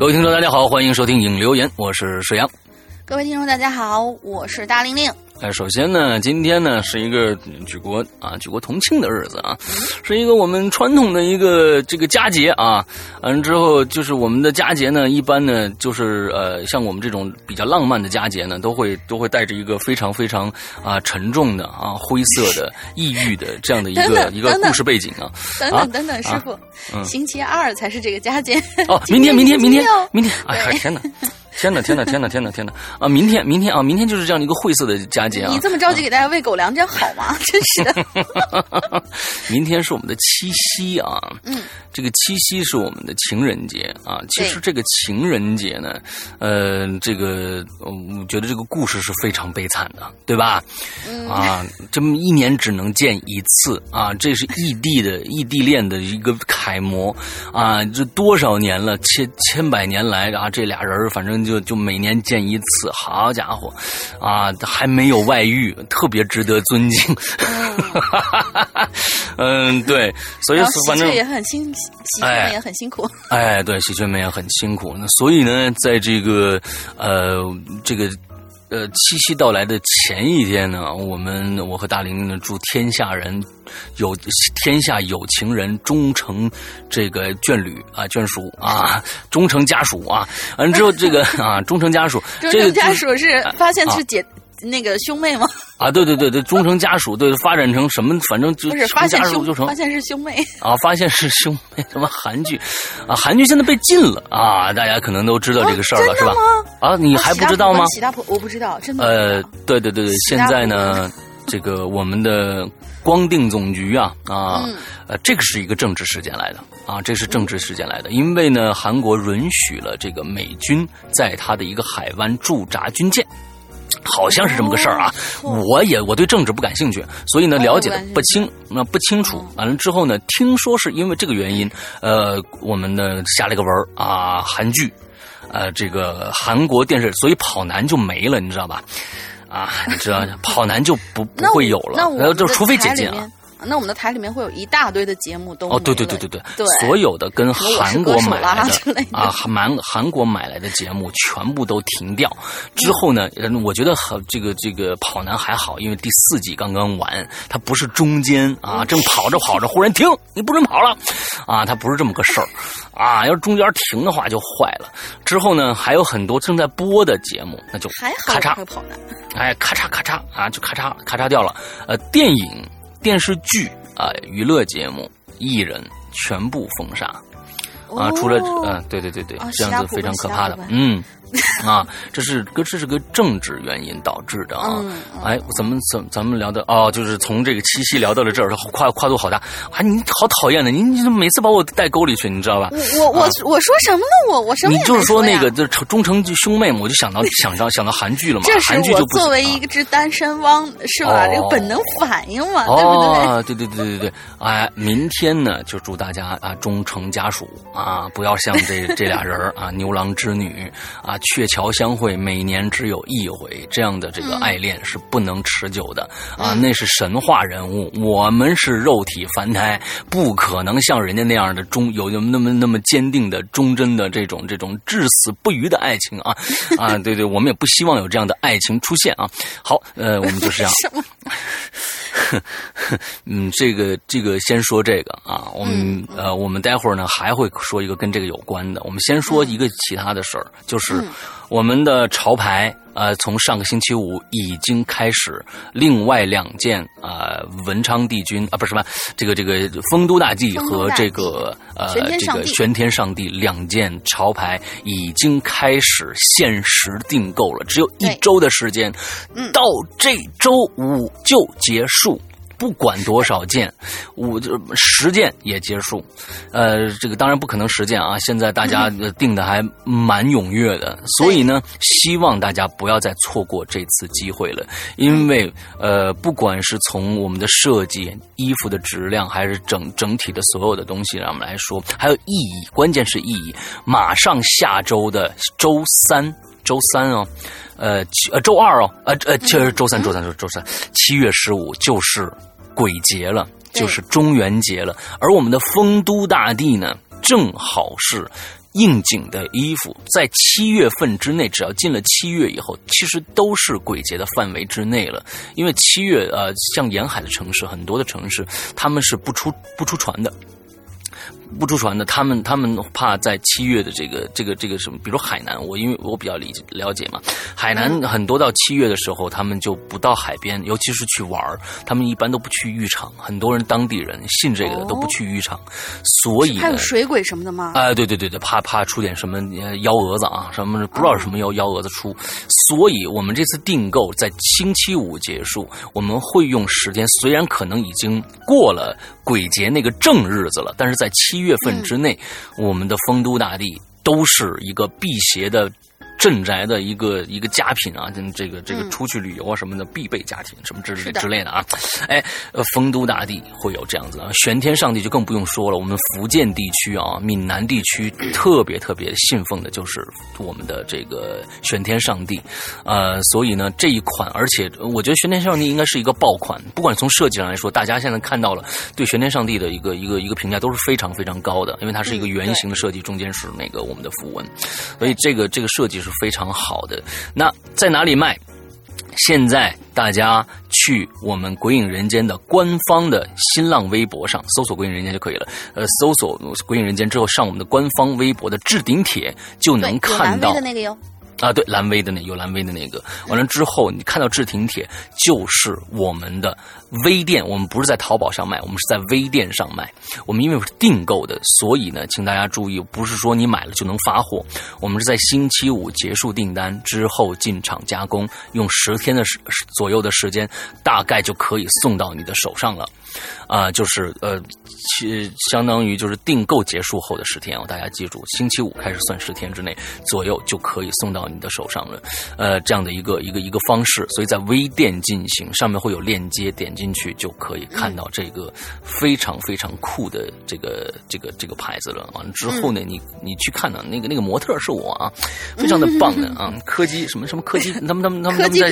各位听众，大家好，欢迎收听影留言，我是石阳。各位听众，大家好，我是大玲玲。哎，首先呢，今天呢是一个举国啊举国同庆的日子啊，是一个我们传统的一个这个佳节啊。完之后就是我们的佳节呢，一般呢就是呃像我们这种比较浪漫的佳节呢，都会都会带着一个非常非常啊沉重的啊灰色的抑郁的这样的一个一个故事背景啊。等等等等，师傅，星期二才是这个佳节哦，明天明天明天明天，哎呀天哪！天哪，天哪，天哪，天哪，天哪！啊，明天，明天啊，明天就是这样的一个晦涩的佳节啊！你这么着急给大家喂狗粮，这样好吗？真是的。明天是我们的七夕啊，嗯，这个七夕是我们的情人节啊。其实这个情人节呢，呃，这个我觉得这个故事是非常悲惨的，对吧？啊，这么一年只能见一次啊，这是异地的异地恋的一个楷模啊！这多少年了，千千百年来啊，这俩人反正就。就就每年见一次，好家伙，啊，还没有外遇，特别值得尊敬。嗯，对，所以反正也很辛，喜鹊们也很辛苦。哎，对，喜鹊们也很辛苦。那所以呢，在这个呃这个。呃，七夕到来的前一天呢，我们我和大玲呢祝天下人有天下有情人终成这个眷侣啊眷属啊终成家属啊完之后这个啊终成家属，终成家属 是发现是姐。那个兄妹吗？啊，对对对对，忠诚家属，对，发展成什么？反正就是发现兄就成发现是兄妹啊，发现是兄妹，什么韩剧啊？韩剧现在被禁了啊！大家可能都知道这个事儿了，是吧？啊，你还不知道吗？喜大婆，我不知道，真的。呃，对对对对，现在呢，这个我们的光定总局啊啊，呃，这个是一个政治事件来的啊，这是政治事件来的，因为呢，韩国允许了这个美军在他的一个海湾驻扎军舰。好像是这么个事儿啊，我也我对政治不感兴趣，所以呢了解的不清，那不清楚。完了之后呢，听说是因为这个原因，呃，我们呢下了个文啊，韩剧，呃，这个韩国电视，所以跑男就没了，你知道吧？啊，你知道跑男就不 不会有了，那就除非解禁了。那我们的台里面会有一大堆的节目都哦，对对对对对，所有的跟韩国买来的啊，韩韩国买来的节目全部都停掉。之后呢，我觉得和这个这个跑男还好，因为第四季刚刚完，它不是中间啊，正跑着跑着忽然停，你不准跑了啊，它不是这么个事儿啊。要是中间停的话就坏了。之后呢，还有很多正在播的节目，那就咔嚓跑男，哎，咔嚓咔嚓啊，就咔嚓咔嚓掉了。呃，电影。电视剧啊，娱乐节目、艺人全部封杀啊！除了嗯，对对对对，这样子非常可怕的，嗯。啊，这是个这是个政治原因导致的啊！哎，咱们怎咱们聊的哦，就是从这个七夕聊到了这儿，跨跨度好大啊！你好讨厌的，你你每次把我带沟里去，你知道吧？我我我说什么呢？我我什么？你就是说那个就忠诚兄妹嘛，我就想到想到想到韩剧了嘛。这是我作为一个只单身汪是吧？这个本能反应嘛，对不对？对对对对对，哎，明天呢就祝大家啊忠成家属啊，不要像这这俩人啊 牛郎织女啊。鹊桥相会，每年只有一回，这样的这个爱恋是不能持久的啊！那是神话人物，我们是肉体凡胎，不可能像人家那样的忠有那么那么坚定的忠贞的这种这种至死不渝的爱情啊！啊，对对，我们也不希望有这样的爱情出现啊！好，呃，我们就是这样。嗯，这个这个先说这个啊，我们呃，我们待会儿呢还会说一个跟这个有关的。我们先说一个其他的事儿，就是我们的潮牌呃，从上个星期五已经开始，另外两件啊，文昌帝君啊，不是什么这个这个丰都大帝和这个呃这个玄天上帝两件潮牌已经开始限时订购了，只有一周的时间，到这周五就结束。不管多少件，我就十件也结束，呃，这个当然不可能十件啊。现在大家定的还蛮踊跃的，所以呢，希望大家不要再错过这次机会了。因为呃，不管是从我们的设计、衣服的质量，还是整整体的所有的东西让我们来说，还有意义，关键是意义。马上下周的周三，周三哦，呃，呃，周二哦，呃呃，就是周三，周三，周周三，七月十五就是。鬼节了，就是中元节了，而我们的丰都大地呢，正好是应景的衣服，在七月份之内，只要进了七月以后，其实都是鬼节的范围之内了。因为七月，呃，像沿海的城市，很多的城市，他们是不出不出船的。不出船的，他们他们怕在七月的这个这个这个什么，比如海南，我因为我比较理解了解嘛，海南很多到七月的时候，他们就不到海边，尤其是去玩他们一般都不去浴场。很多人当地人信这个的都不去浴场，所以还有水鬼什么的吗？哎，对对对对，怕怕出点什么幺蛾子啊，什么不知道什么幺幺蛾子出，所以我们这次订购在星期五结束，我们会用时间，虽然可能已经过了鬼节那个正日子了，但是在七。月份之内，我们的丰都大地都是一个辟邪的。镇宅的一个一个佳品啊，这个这个出去旅游啊什么的必备佳品，什么之类之类的啊，哎，呃，丰都大帝会有这样子啊，玄天上帝就更不用说了。我们福建地区啊，闽南地区特别特别信奉的就是我们的这个玄天上帝，呃，所以呢这一款，而且我觉得玄天上帝应该是一个爆款，不管从设计上来说，大家现在看到了对玄天上帝的一个一个一个评价都是非常非常高的，因为它是一个圆形的设计，中间是那个我们的符文，所以这个这个设计是。非常好的，那在哪里卖？现在大家去我们“鬼影人间”的官方的新浪微博上搜索“鬼影人间”就可以了。呃，搜索“鬼影人间”之后，上我们的官方微博的置顶帖就能看到的那个哟。啊，对，蓝威的那有蓝威的那个，完了之后，你看到置顶帖就是我们的微店，我们不是在淘宝上卖，我们是在微店上卖。我们因为是订购的，所以呢，请大家注意，不是说你买了就能发货，我们是在星期五结束订单之后进场加工，用十天的时左右的时间，大概就可以送到你的手上了。啊，就是呃，其相当于就是订购结束后的十天哦，大家记住，星期五开始算十天之内左右就可以送到你的手上了。呃，这样的一个一个一个方式，所以在微店进行，上面会有链接，点进去就可以看到这个非常非常酷的这个这个这个牌子了。完了之后呢，你你去看呢，那个那个模特是我啊，非常的棒的啊，柯基什么什么柯基，他们他们他们他们在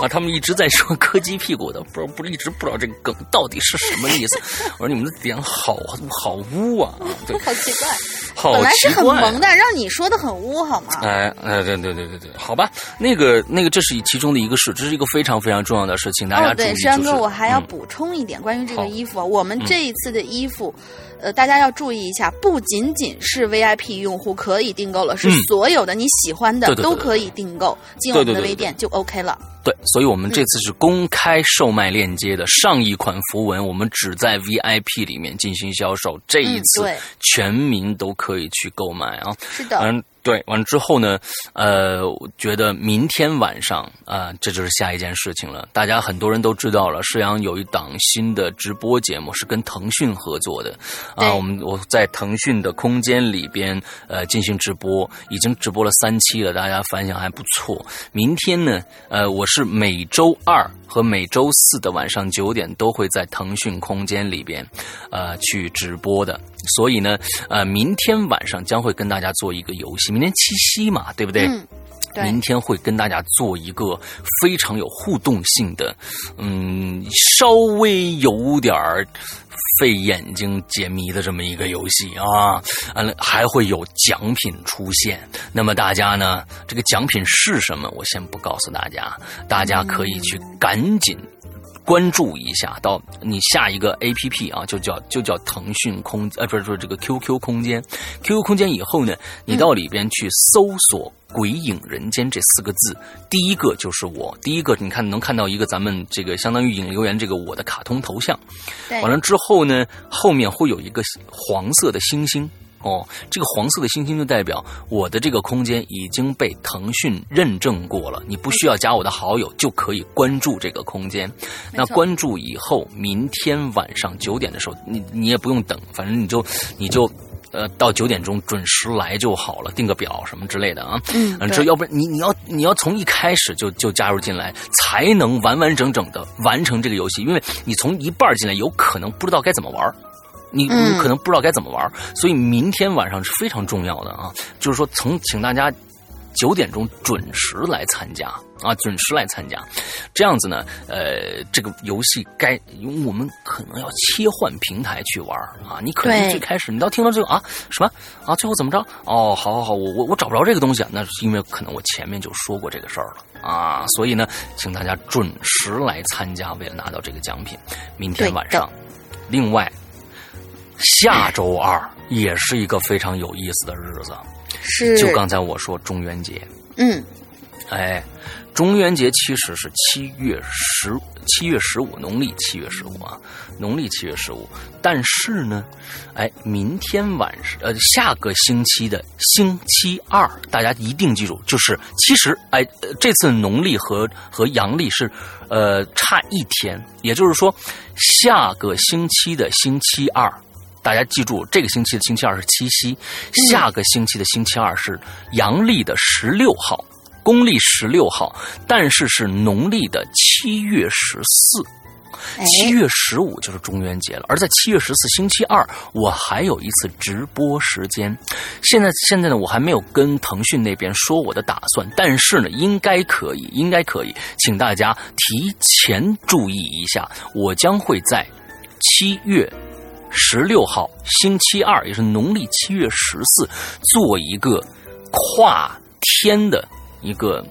啊，他们一直在说柯基屁股的，不不一直不知道这个梗到底是。是什么意思？我说你们的点好好污啊！对，好奇怪，好本来是很萌的，让你说的很污好吗？哎哎，对对对对对，好吧，那个那个，这是其中的一个事，这是一个非常非常重要的事情，大家注意。对，山哥，我还要补充一点关于这个衣服，我们这一次的衣服，呃，大家要注意一下，不仅仅是 VIP 用户可以订购了，是所有的你喜欢的都可以订购，进我们的微店就 OK 了。对，所以我们这次是公开售卖链接的上一款符文，我们只在 VIP 里面进行销售，这一次全民都可以去购买啊。是的。嗯。对，完了之后呢，呃，觉得明天晚上啊，这就是下一件事情了。大家很多人都知道了，世阳有一档新的直播节目是跟腾讯合作的，啊，我们我在腾讯的空间里边呃进行直播，已经直播了三期了，大家反响还不错。明天呢，呃，我是每周二和每周四的晚上九点都会在腾讯空间里边，呃，去直播的。所以呢，呃，明天晚上将会跟大家做一个游戏。明天七夕嘛，对不对？明天会跟大家做一个非常有互动性的，嗯，稍微有点儿费眼睛解谜的这么一个游戏啊。完了，还会有奖品出现。那么大家呢，这个奖品是什么？我先不告诉大家，大家可以去赶紧。关注一下，到你下一个 A P P 啊，就叫就叫腾讯空呃，不是说这个 Q Q 空间，Q Q 空间以后呢，你到里边去搜索“鬼影人间”这四个字，第一个就是我，第一个你看能看到一个咱们这个相当于引留言这个我的卡通头像，完了之后呢，后面会有一个黄色的星星。哦，这个黄色的星星就代表我的这个空间已经被腾讯认证过了，你不需要加我的好友就可以关注这个空间。那关注以后，明天晚上九点的时候，你你也不用等，反正你就你就呃到九点钟准时来就好了，定个表什么之类的啊。嗯，这要不然你你要你要从一开始就就加入进来，才能完完整整的完成这个游戏，因为你从一半进来，有可能不知道该怎么玩。你你可能不知道该怎么玩，所以明天晚上是非常重要的啊！就是说，从请大家九点钟准时来参加啊，准时来参加。这样子呢，呃，这个游戏该我们可能要切换平台去玩啊。你可能最开始你到听到这个啊什么啊，最后怎么着？哦，好好好，我我我找不着这个东西啊，那是因为可能我前面就说过这个事儿了啊。所以呢，请大家准时来参加，为了拿到这个奖品。明天晚上，另外下周二也是一个非常有意思的日子。是，就刚才我说中元节，嗯，哎，中元节其实是七月十七月十五，农历七月十五啊，农历七月十五。但是呢，哎，明天晚上呃，下个星期的星期二，大家一定记住，就是其实哎，这次农历和和阳历是呃差一天，也就是说，下个星期的星期二。大家记住，这个星期的星期二是七夕，下个星期的星期二是阳历的十六号，公历十六号，但是是农历的七月十四，七月十五就是中元节了。而在七月十四星期二，我还有一次直播时间。现在现在呢，我还没有跟腾讯那边说我的打算，但是呢，应该可以，应该可以，请大家提前注意一下，我将会在七月。十六号星期二，也是农历七月十四，做一个跨天的一个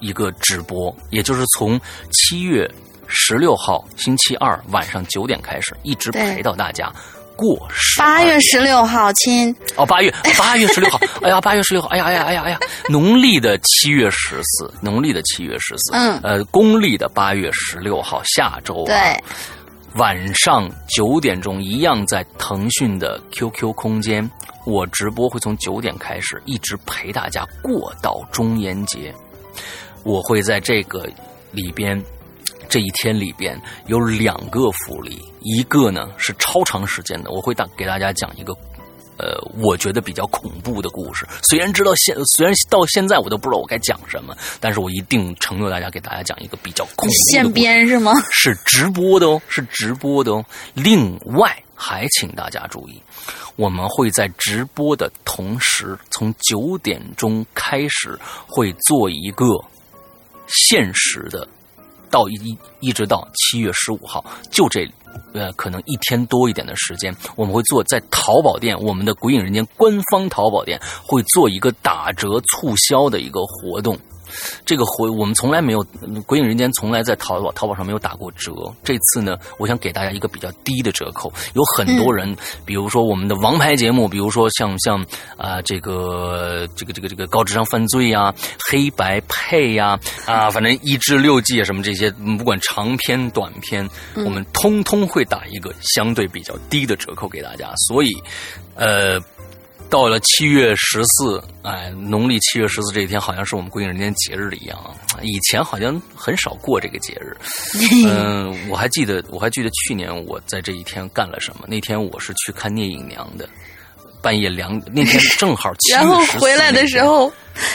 一个直播，也就是从七月十六号星期二晚上九点开始，一直陪到大家过十。八月十六号，亲哦，八月八月十六号，哎呀，八月十六号，哎呀，哎呀，哎呀，哎呀，农历的七月十四，农历的七月十四，嗯，呃，公历的八月十六号，下周对。晚上九点钟，一样在腾讯的 QQ 空间，我直播会从九点开始，一直陪大家过到中元节。我会在这个里边，这一天里边有两个福利，一个呢是超长时间的，我会大给大家讲一个。呃，我觉得比较恐怖的故事，虽然知道现，虽然到现在我都不知道我该讲什么，但是我一定承诺大家给大家讲一个比较恐怖的。现编是吗？是直播的哦，是直播的哦。另外还请大家注意，我们会在直播的同时，从九点钟开始会做一个限时的，到一一直到七月十五号，就这。呃，可能一天多一点的时间，我们会做在淘宝店，我们的《鬼影人间》官方淘宝店会做一个打折促销的一个活动。这个回我们从来没有，鬼影人间从来在淘宝淘宝上没有打过折。这次呢，我想给大家一个比较低的折扣。有很多人，比如说我们的王牌节目，比如说像像啊这个这个这个这个高智商犯罪呀、黑白配呀啊，反正一至六季啊什么这些，不管长篇短篇，我们通通会打一个相对比较低的折扣给大家。所以，呃。到了七月十四，哎，农历七月十四这一天，好像是我们归隐人间节日的一样啊。以前好像很少过这个节日。嗯，我还记得，我还记得去年我在这一天干了什么。那天我是去看聂隐娘的，半夜两那天正好七月十四。然后回来的时候，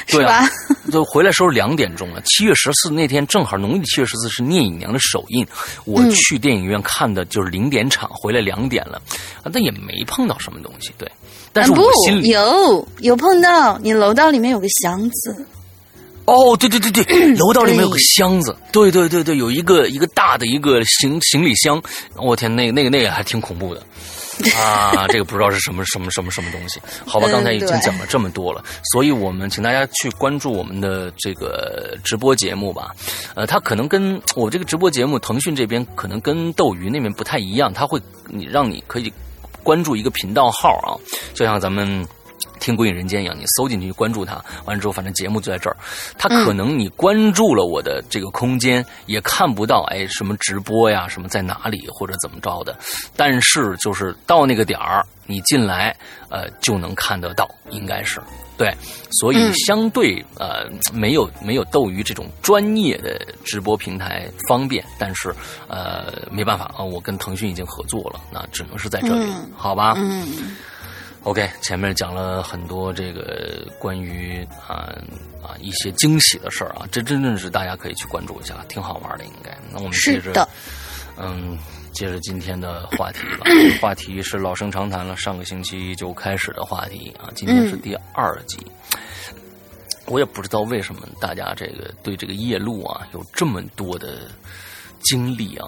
对啊，就回来时候两点钟了。七月十四那天正好农历七月十四是聂隐娘的首映，我去电影院看的就是零点场，回来两点了，但也没碰到什么东西，对。但是我心里有有碰到，你楼道里面有个箱子。哦，对对对对，楼道里面有个箱子，对对对对，有一个一个大的一个行行李箱。我天，那个那个那个还挺恐怖的 啊！这个不知道是什么什么什么什么东西。好吧，刚才已经讲了这么多了，所以我们请大家去关注我们的这个直播节目吧。呃，它可能跟我这个直播节目，腾讯这边可能跟斗鱼那边不太一样，它会你让你可以。关注一个频道号啊，就像咱们听《鬼影人间》一样，你搜进去关注它，完了之后，反正节目就在这儿。它可能你关注了我的这个空间，也看不到哎什么直播呀，什么在哪里或者怎么着的。但是就是到那个点儿，你进来呃就能看得到，应该是。对，所以相对呃没有没有斗鱼这种专业的直播平台方便，但是呃没办法啊，我跟腾讯已经合作了，那只能是在这里，好吧？嗯。OK，前面讲了很多这个关于啊啊一些惊喜的事儿啊，这真正是大家可以去关注一下，挺好玩的，应该。那我们接着，嗯。接着今天的话题吧，话题是老生常谈了，上个星期就开始的话题啊，今天是第二集。我也不知道为什么大家这个对这个夜路啊有这么多的经历啊。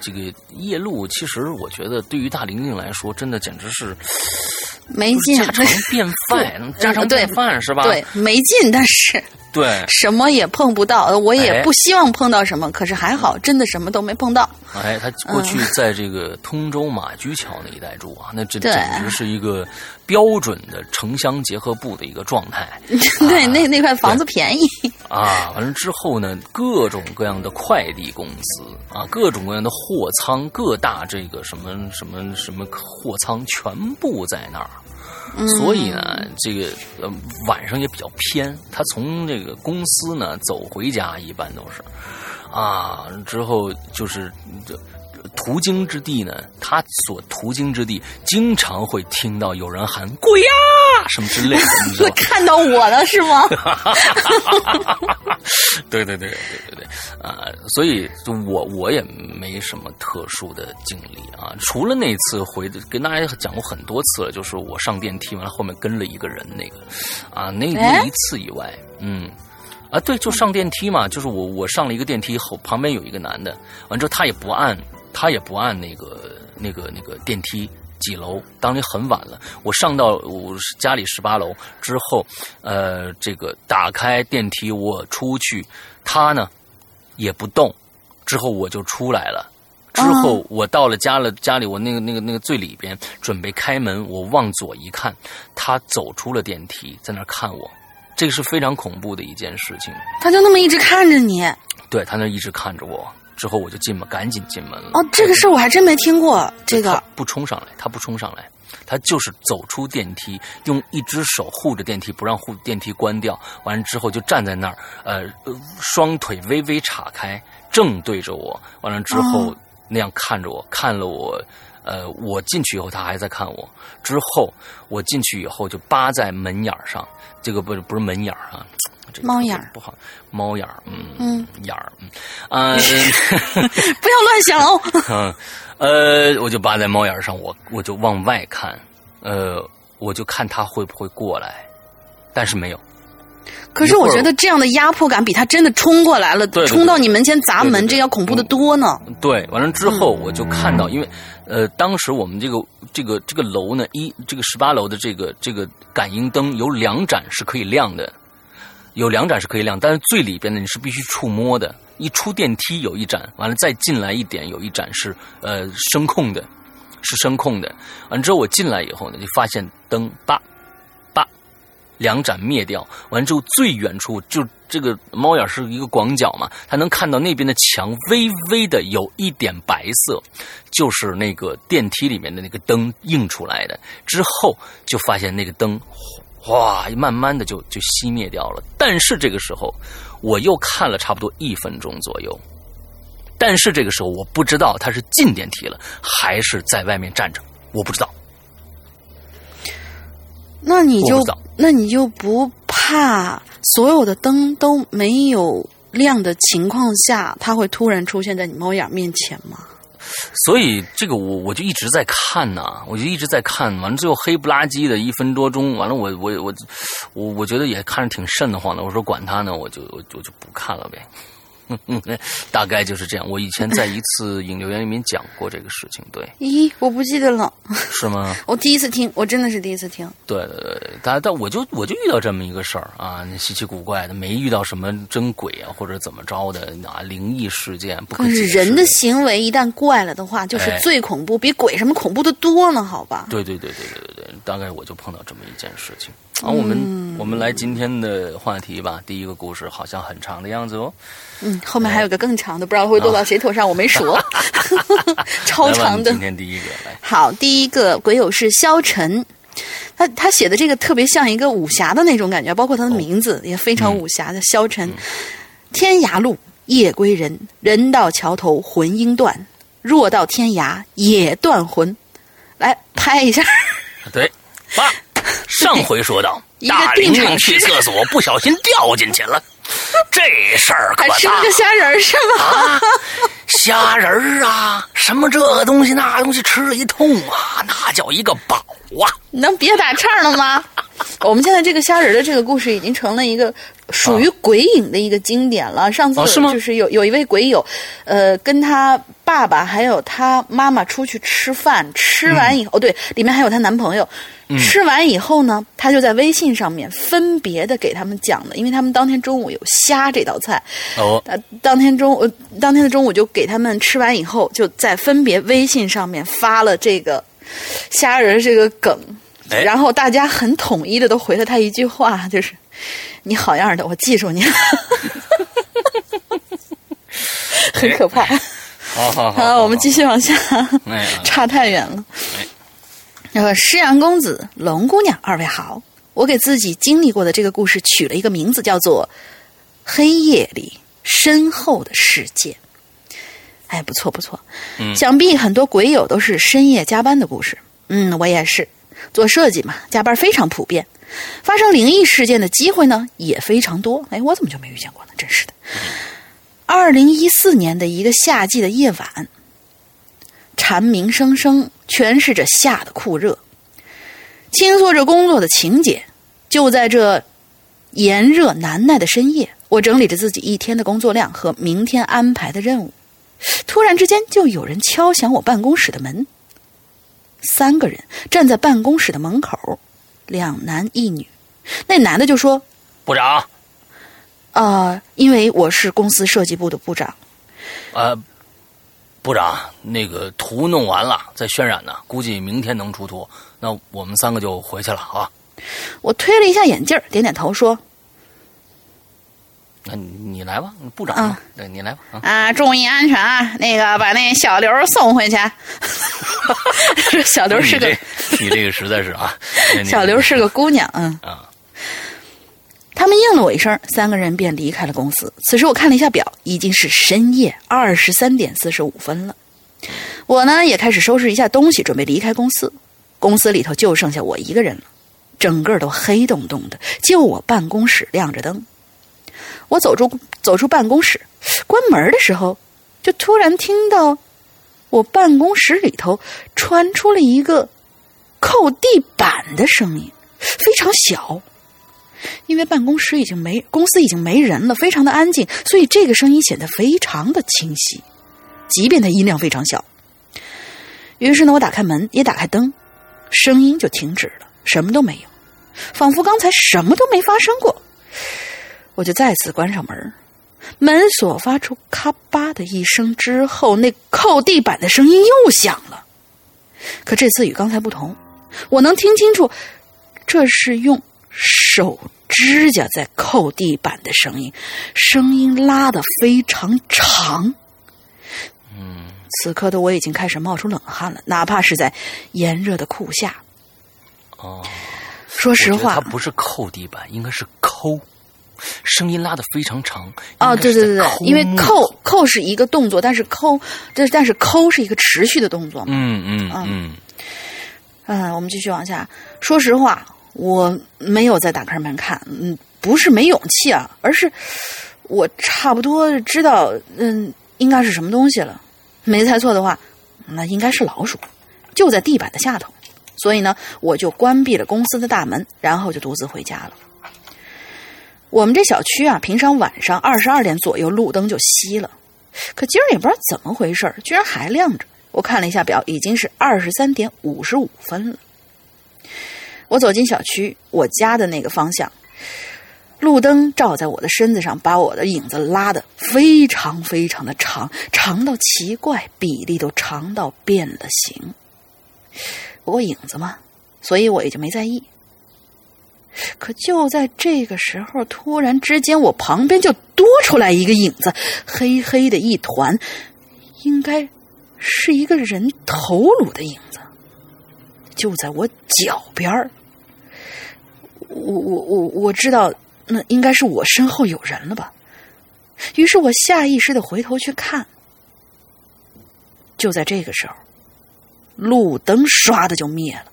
这个夜路其实我觉得对于大玲玲来说，真的简直是没劲，家常 便饭，家常便饭是吧？对，没劲，但是。对，什么也碰不到，我也不希望碰到什么。可是还好，真的什么都没碰到。哎，他过去在这个通州马驹桥那一带住啊，那这简直是一个标准的城乡结合部的一个状态。对，那那块房子便宜啊。完了之后呢，各种各样的快递公司啊，各种各样的货仓，各大这个什么什么什么货仓全部在那儿。所以呢，这个呃晚上也比较偏。他从这个公司呢走回家，一般都是啊，之后就是这途经之地呢，他所途经之地经常会听到有人喊“鬼呀”什么之类的，你知道看到我了是吗？对对对对对对啊！所以就我我也没什么特殊的经历啊，除了那次回跟大家讲过很多次了，就是我上电梯完了后面跟了一个人那个啊，那那一次以外，嗯啊对，就上电梯嘛，就是我我上了一个电梯后旁边有一个男的，完之后他也不按他也不按那个那个那个电梯。几楼？当天很晚了，我上到我家里十八楼之后，呃，这个打开电梯，我出去，他呢也不动，之后我就出来了。之后我到了家了，家里我那个那个那个最里边准备开门，我往左一看，他走出了电梯，在那看我，这个是非常恐怖的一件事情。他就那么一直看着你？对他那一直看着我。之后我就进门，赶紧进门了。哦，这个事儿我还真没听过。这个不冲上来，他不冲上来，他就是走出电梯，用一只手护着电梯，不让护电梯关掉。完了之后就站在那儿，呃，双腿微微岔开，正对着我。完了之后那样看着我，看了我，呃，我进去以后他还在看我。之后我进去以后就扒在门眼上，这个不是不是门眼猫眼儿不好，猫眼儿，嗯嗯，眼儿，嗯，啊 不要乱想哦。嗯，呃，我就扒在猫眼上，我我就往外看，呃，我就看它会不会过来，但是没有。可是我觉得这样的压迫感比他真的冲过来了，冲到你门前砸门，这要恐怖的多呢。对，完了之后我就看到，因为呃，当时我们这个这个这个楼呢，一这个十八楼的这个这个感应灯有两盏是可以亮的。有两盏是可以亮，但是最里边的你是必须触摸的。一出电梯有一盏，完了再进来一点有一盏是呃声控的，是声控的。完之后我进来以后呢，就发现灯叭叭两盏灭掉。完之后最远处就这个猫眼是一个广角嘛，它能看到那边的墙微微的有一点白色，就是那个电梯里面的那个灯映出来的。之后就发现那个灯。哇，慢慢的就就熄灭掉了。但是这个时候，我又看了差不多一分钟左右。但是这个时候，我不知道他是进电梯了，还是在外面站着，我不知道。那你就那你就不怕所有的灯都没有亮的情况下，他会突然出现在你猫眼面前吗？所以这个我我就一直在看呐，我就一直在看，完了最后黑不拉几的一分多钟，完了我我我我我觉得也看着挺瘆得慌的，我说管他呢，我就我就不看了呗。嗯，大概就是这样。我以前在一次引流员里面讲过这个事情，对。咦，我不记得了。是吗？我第一次听，我真的是第一次听。对对对，但但我就我就遇到这么一个事儿啊，稀奇古怪的，没遇到什么真鬼啊或者怎么着的啊灵异事件。可是人的行为一旦怪了的话，就是最恐怖，比鬼什么恐怖的多呢？好吧。对对对对对对对，大概我就碰到这么一件事情。好，我们我们来今天的话题吧。第一个故事好像很长的样子哦。嗯，后面还有个更长的，不知道会落到谁头上，我没数。超长的。今天第一个来。好，第一个鬼友是萧晨，他他写的这个特别像一个武侠的那种感觉，包括他的名字也非常武侠的。萧晨，天涯路夜归人，人到桥头魂应断，若到天涯也断魂。来拍一下。对，爸，上回说到，大玲玲去厕所 不小心掉进去了。这事儿可大，吃个虾仁是吗？啊，虾仁儿啊，什么这个东西那东西吃了一通啊，那叫一个饱啊！能别打岔了吗？我们现在这个虾仁的这个故事已经成了一个属于鬼影的一个经典了。上次就是有有一位鬼友，呃，跟他爸爸还有他妈妈出去吃饭，吃完以后，对，里面还有她男朋友。吃完以后呢，他就在微信上面分别的给他们讲的，因为他们当天中午有虾这道菜。哦，当天中午，当天的中午就给他们吃完以后，就在分别微信上面发了这个虾仁这个梗。然后大家很统一的都回了他一句话，就是“你好样的，我记住你了”，很可怕。好好好，我们继续往下，差太远了。那个诗阳公子、龙姑娘，二位好。我给自己经历过的这个故事取了一个名字，叫做《黑夜里深厚的世界》。哎，不错不错。嗯，想必很多鬼友都是深夜加班的故事。嗯，我也是。做设计嘛，加班非常普遍，发生灵异事件的机会呢也非常多。哎，我怎么就没遇见过呢？真是的。二零一四年的一个夏季的夜晚，蝉鸣声声诠释着夏的酷热，倾诉着工作的情节。就在这炎热难耐的深夜，我整理着自己一天的工作量和明天安排的任务，突然之间就有人敲响我办公室的门。三个人站在办公室的门口，两男一女。那男的就说：“部长，呃，因为我是公司设计部的部长。呃，部长，那个图弄完了，在渲染呢，估计明天能出图。那我们三个就回去了啊。”我推了一下眼镜，点点头说。那你来吧，部长，对，你来吧。啊，注意安全啊！那个，把那小刘送回去。小刘是个，你这个实在是啊。小刘是个姑娘，嗯。啊。他们应了我一声，三个人便离开了公司。此时我看了一下表，已经是深夜二十三点四十五分了。我呢，也开始收拾一下东西，准备离开公司。公司里头就剩下我一个人了，整个都黑洞洞的，就我办公室亮着灯。我走出走出办公室，关门的时候，就突然听到我办公室里头传出了一个扣地板的声音，非常小。因为办公室已经没公司已经没人了，非常的安静，所以这个声音显得非常的清晰，即便它音量非常小。于是呢，我打开门，也打开灯，声音就停止了，什么都没有，仿佛刚才什么都没发生过。我就再次关上门，门锁发出咔吧的一声之后，那扣地板的声音又响了。可这次与刚才不同，我能听清楚，这是用手指甲在扣地板的声音，声音拉得非常长。嗯，此刻的我已经开始冒出冷汗了，哪怕是在炎热的酷夏。哦，说实话，它不是扣地板，应该是抠。声音拉的非常长哦，对对对对，因为扣扣是一个动作，但是抠，但是但是抠是一个持续的动作。嗯嗯嗯嗯，我们继续往下。说实话，我没有在打开门看，嗯，不是没勇气啊，而是我差不多知道，嗯，应该是什么东西了。没猜错的话，那应该是老鼠，就在地板的下头。所以呢，我就关闭了公司的大门，然后就独自回家了。我们这小区啊，平常晚上二十二点左右路灯就熄了，可今儿也不知道怎么回事居然还亮着。我看了一下表，已经是二十三点五十五分了。我走进小区，我家的那个方向，路灯照在我的身子上，把我的影子拉的非常非常的长，长到奇怪，比例都长到变了形。不过影子嘛，所以我也就没在意。可就在这个时候，突然之间，我旁边就多出来一个影子，黑黑的一团，应该是一个人头颅的影子，就在我脚边儿。我我我我知道，那应该是我身后有人了吧？于是我下意识的回头去看。就在这个时候，路灯唰的就灭了。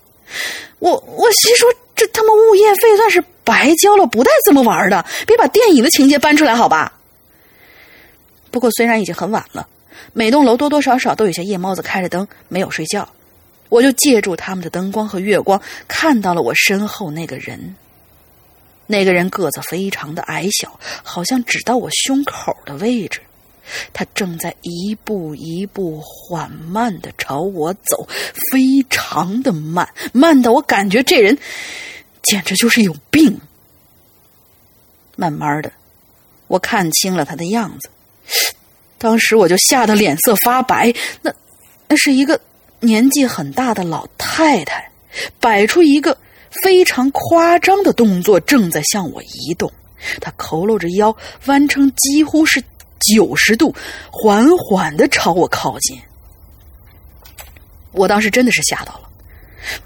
我我心说。这他妈物业费算是白交了，不带这么玩的！别把电影的情节搬出来，好吧？不过虽然已经很晚了，每栋楼多多少少都有些夜猫子开着灯没有睡觉，我就借助他们的灯光和月光，看到了我身后那个人。那个人个子非常的矮小，好像只到我胸口的位置。他正在一步一步缓慢的朝我走，非常的慢，慢到我感觉这人简直就是有病。慢慢的，我看清了他的样子，当时我就吓得脸色发白。那，那是一个年纪很大的老太太，摆出一个。非常夸张的动作正在向我移动，他佝偻着腰，弯成几乎是九十度，缓缓的朝我靠近。我当时真的是吓到了，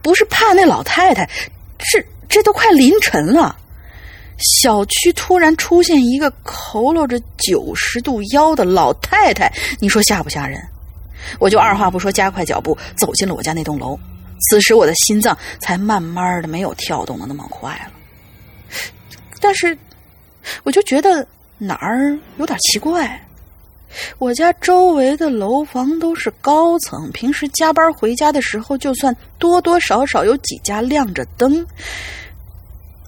不是怕那老太太，是这都快凌晨了，小区突然出现一个佝偻着九十度腰的老太太，你说吓不吓人？我就二话不说，加快脚步走进了我家那栋楼。此时我的心脏才慢慢的没有跳动的那么快了，但是我就觉得哪儿有点奇怪。我家周围的楼房都是高层，平时加班回家的时候，就算多多少少有几家亮着灯，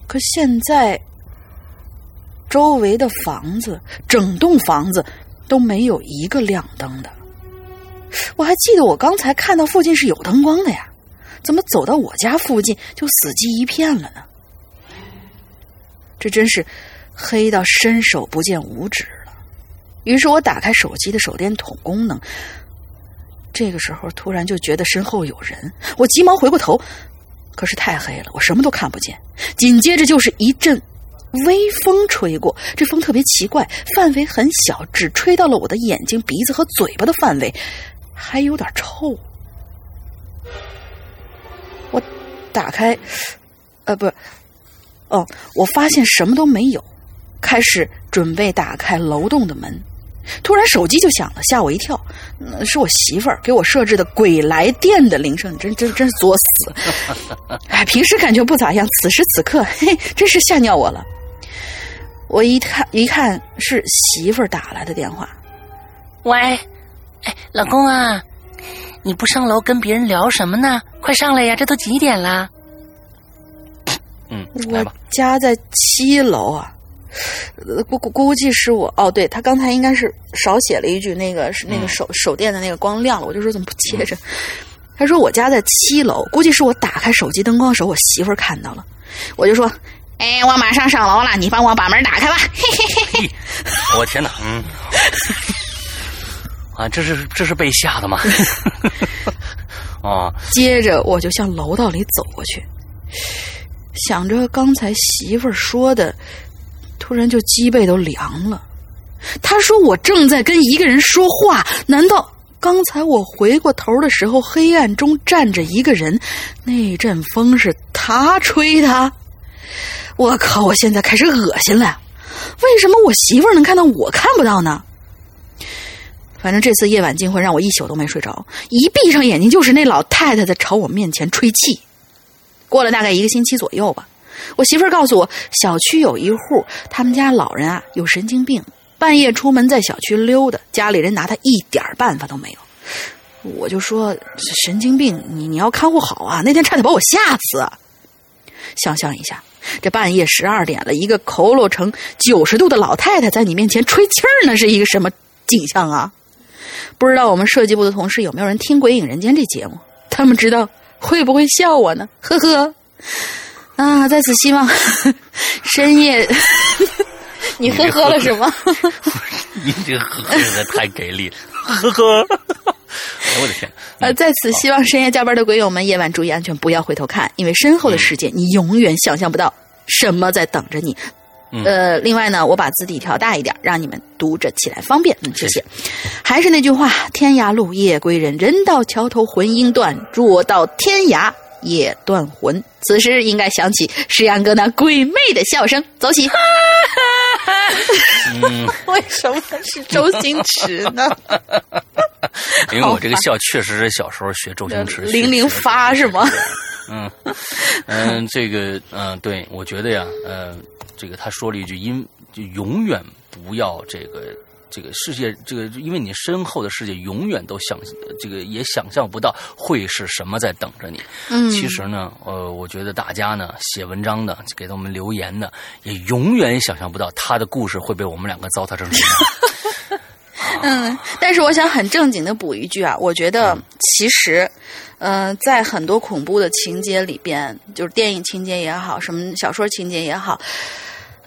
可现在周围的房子，整栋房子都没有一个亮灯的。我还记得我刚才看到附近是有灯光的呀。怎么走到我家附近就死寂一片了呢？这真是黑到伸手不见五指了。于是我打开手机的手电筒功能，这个时候突然就觉得身后有人，我急忙回过头，可是太黑了，我什么都看不见。紧接着就是一阵微风吹过，这风特别奇怪，范围很小，只吹到了我的眼睛、鼻子和嘴巴的范围，还有点臭。我打开，呃，不，哦，我发现什么都没有，开始准备打开楼栋的门，突然手机就响了，吓我一跳，是我媳妇儿给我设置的鬼来电的铃声，真真真是作死！哎，平时感觉不咋样，此时此刻，嘿，真是吓尿我了。我一看一看是媳妇儿打来的电话，喂，哎，老公啊。你不上楼跟别人聊什么呢？快上来呀！这都几点了？嗯，我家在七楼啊，估估估计是我哦，对他刚才应该是少写了一句，那个是那个手手电的那个光亮了，我就说怎么不接着？他说我家在七楼，估计是我打开手机灯光的时候，我媳妇儿看到了，我就说，哎，我马上上楼了，你帮我把门打开吧。嘿嘿嘿，我天哪，嗯。啊，这是这是被吓的吗？啊！接着我就向楼道里走过去，想着刚才媳妇儿说的，突然就脊背都凉了。他说我正在跟一个人说话，难道刚才我回过头的时候，黑暗中站着一个人？那阵风是他吹的？我靠！我现在开始恶心了。为什么我媳妇能看到，我看不到呢？反正这次夜晚惊魂让我一宿都没睡着，一闭上眼睛就是那老太太在朝我面前吹气。过了大概一个星期左右吧，我媳妇儿告诉我，小区有一户，他们家老人啊有神经病，半夜出门在小区溜达，家里人拿他一点办法都没有。我就说神经病，你你要看护好啊！那天差点把我吓死。想象一下，这半夜十二点了，一个佝偻成九十度的老太太在你面前吹气儿，那是一个什么景象啊？不知道我们设计部的同事有没有人听《鬼影人间》这节目？他们知道会不会笑我呢？呵呵，啊，在此希望 深夜，你呵呵了是吗？你这个呵太给力了，呵呵。哎我的天！呃，在此希望深夜加班的鬼友们夜晚注意安全，不要回头看，因为身后的世界你永远想象不到什么在等着你。呃，另外呢，我把字体调大一点，让你们读着起来方便。嗯，谢谢。还是那句话，天涯路，夜归人，人到桥头魂应断，若到天涯也断魂。此时应该响起石阳哥那鬼魅的笑声，走起！为什么是周星驰呢？因为我这个笑确实是小时候学周星驰，零零发是吗？嗯嗯，这个嗯，对我觉得呀，呃。这个他说了一句：“因就永远不要这个这个世界，这个因为你身后的世界永远都想这个也想象不到会是什么在等着你。嗯，其实呢，呃，我觉得大家呢写文章的给我们留言的，也永远想象不到他的故事会被我们两个糟蹋成什么样。嗯，但是我想很正经的补一句啊，我觉得其实，嗯，在很多恐怖的情节里边，就是电影情节也好，什么小说情节也好。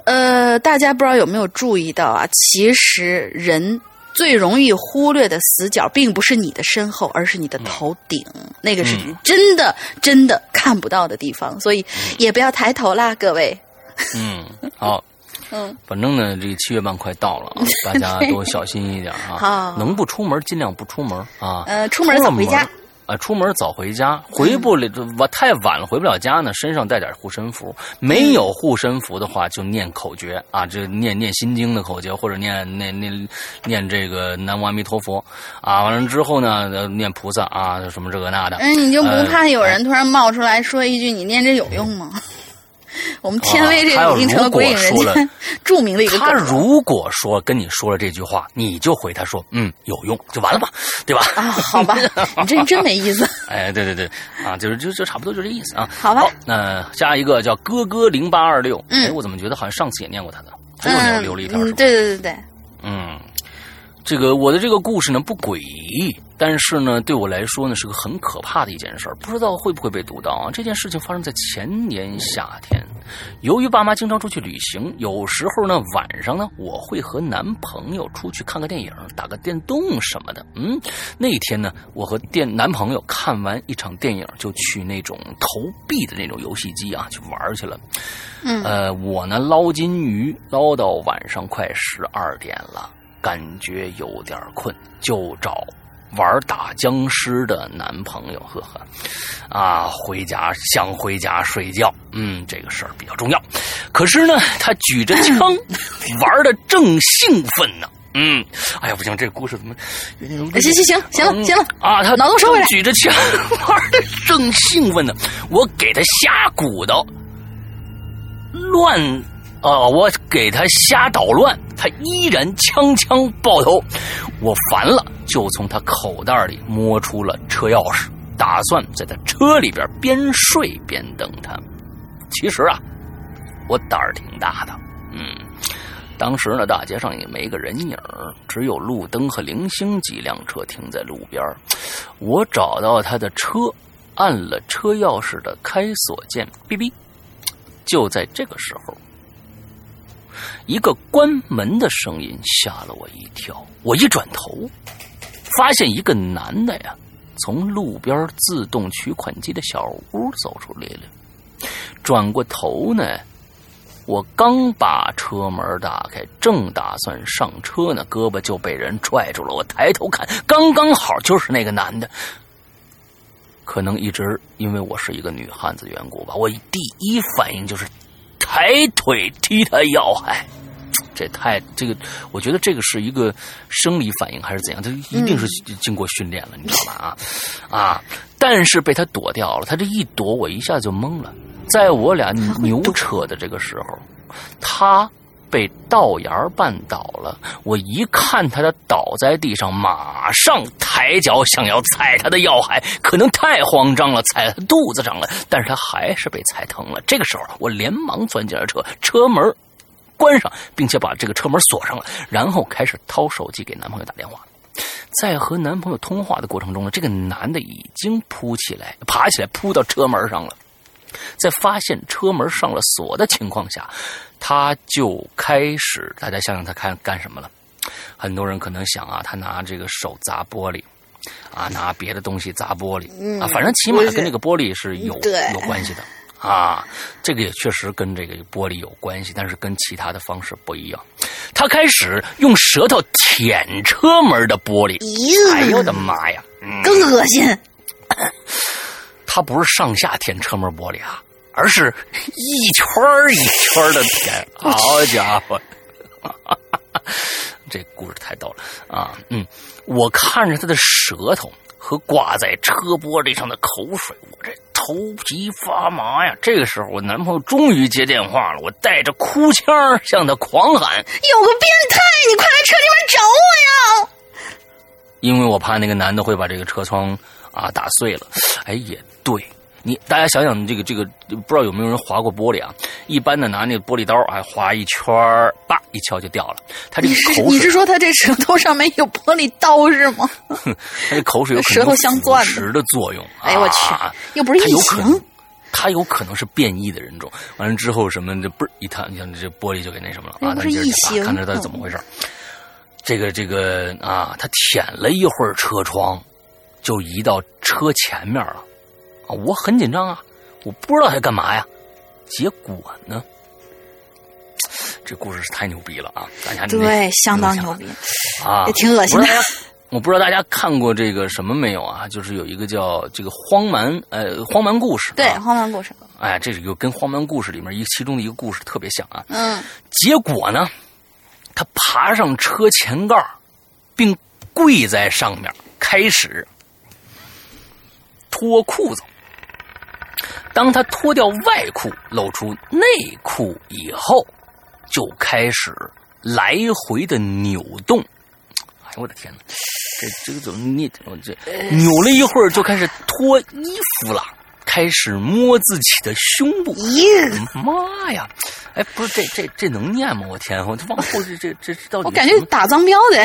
呃，大家不知道有没有注意到啊？其实人最容易忽略的死角，并不是你的身后，而是你的头顶，那个是你真的真的看不到的地方。所以也不要抬头啦，各位。嗯，好，嗯，反正呢，这个七月半快到了啊，大家都小心一点啊。好，能不出门尽量不出门啊。呃，出门早回家。啊，出门早回家，回不了我太晚了回不了家呢。身上带点护身符，没有护身符的话，就念口诀啊，就念念心经的口诀，或者念念念念这个南无阿弥陀佛啊。完了之后呢，念菩萨啊，什么这个那的。嗯，你就不怕有人突然冒出来说一句：“你念这有用吗？” 我们天威这个已经成了鬼影人间 著名的一个。他如果说跟你说了这句话，你就回他说：“嗯，有用，就完了吧，对吧？”啊，好吧，你这真没意思。哎，对对对，啊，就是就就差不多就这意思啊。好吧，那下一个叫哥哥零八二六。哎，我怎么觉得好像上次也念过他的？他又留留了一条。对对对对。嗯。这个我的这个故事呢不诡异，但是呢对我来说呢是个很可怕的一件事儿，不知道会不会被读到啊？这件事情发生在前年夏天，由于爸妈经常出去旅行，有时候呢晚上呢我会和男朋友出去看个电影、打个电动什么的。嗯，那天呢我和电男朋友看完一场电影，就去那种投币的那种游戏机啊去玩去了。嗯，呃，我呢捞金鱼捞到晚上快十二点了。感觉有点困，就找玩打僵尸的男朋友，呵呵，啊，回家想回家睡觉，嗯，这个事儿比较重要。可是呢，他举着枪 玩的正兴奋呢，嗯，哎呀，不行，这个故事怎么？行行行，行了行了啊，他脑洞收回来，举着枪 玩的正兴奋呢，我给他瞎鼓捣，乱。啊，我给他瞎捣乱，他依然枪枪爆头。我烦了，就从他口袋里摸出了车钥匙，打算在他车里边边睡边等他。其实啊，我胆儿挺大的。嗯，当时呢，大街上也没个人影只有路灯和零星几辆车停在路边。我找到他的车，按了车钥匙的开锁键，哔哔。就在这个时候。一个关门的声音吓了我一跳，我一转头，发现一个男的呀，从路边自动取款机的小屋走出来了。转过头呢，我刚把车门打开，正打算上车呢，胳膊就被人拽住了。我抬头看，刚刚好就是那个男的。可能一直因为我是一个女汉子缘故吧，我第一反应就是。抬腿踢他要害，这太这个，我觉得这个是一个生理反应还是怎样？他一定是经过训练了，你知道吧？啊啊！但是被他躲掉了，他这一躲，我一下就懵了。在我俩牛扯的这个时候，他。被道沿绊倒了，我一看他的倒在地上，马上抬脚想要踩他的要害，可能太慌张了，踩他肚子上了，但是他还是被踩疼了。这个时候，我连忙钻进了车，车门关上，并且把这个车门锁上了，然后开始掏手机给男朋友打电话。在和男朋友通话的过程中呢，这个男的已经扑起来，爬起来扑到车门上了。在发现车门上了锁的情况下，他就开始，大家想想他看干什么了？很多人可能想啊，他拿这个手砸玻璃，啊，拿别的东西砸玻璃，啊，反正起码跟这个玻璃是有有关系的啊。这个也确实跟这个玻璃有关系，但是跟其他的方式不一样。他开始用舌头舔车门的玻璃，哎呦我的妈呀，更恶心。他不是上下舔车门玻璃啊，而是一圈一圈的舔。好家伙，这故事太逗了啊！嗯，我看着他的舌头和挂在车玻璃上的口水，我这头头皮发麻呀。这个时候，我男朋友终于接电话了，我带着哭腔向他狂喊：“有个变态，你快来车里面找我呀！”因为我怕那个男的会把这个车窗啊打碎了。哎，也对。你大家想想，这个这个不知道有没有人划过玻璃啊？一般的拿那个玻璃刀啊，划一圈儿，叭一敲就掉了。他这个口水，你是说他这舌头上面有玻璃刀是吗？他这口水有 舌头镶钻的作用。哎呦我去，又不是异形，他有可能是变异的人种。完了之后什么这不是一弹，你看这玻璃就给那什么了啊？他是异形，看着他怎么回事？这个这个啊，他舔了一会儿车窗，就移到车前面了。啊，我很紧张啊，我不知道他干嘛呀。结果呢，这故事是太牛逼了啊！大家对，相当牛逼啊，也挺恶心的。我不知道大家看过这个什么没有啊？就是有一个叫这个荒蛮呃荒蛮故事，对，荒蛮故事。哎，这是一个跟荒蛮故事里面一其中的一个故事特别像啊。嗯。结果呢，他爬上车前盖并跪在上面，开始脱裤子。当他脱掉外裤，露出内裤以后，就开始来回的扭动。哎呦我的天哪，这这个怎么你我这扭了一会儿就开始脱衣服了，开始摸自己的胸部。妈呀！哎，不是这这这能念吗？我天，我这往后这这这到底我感觉打脏标的。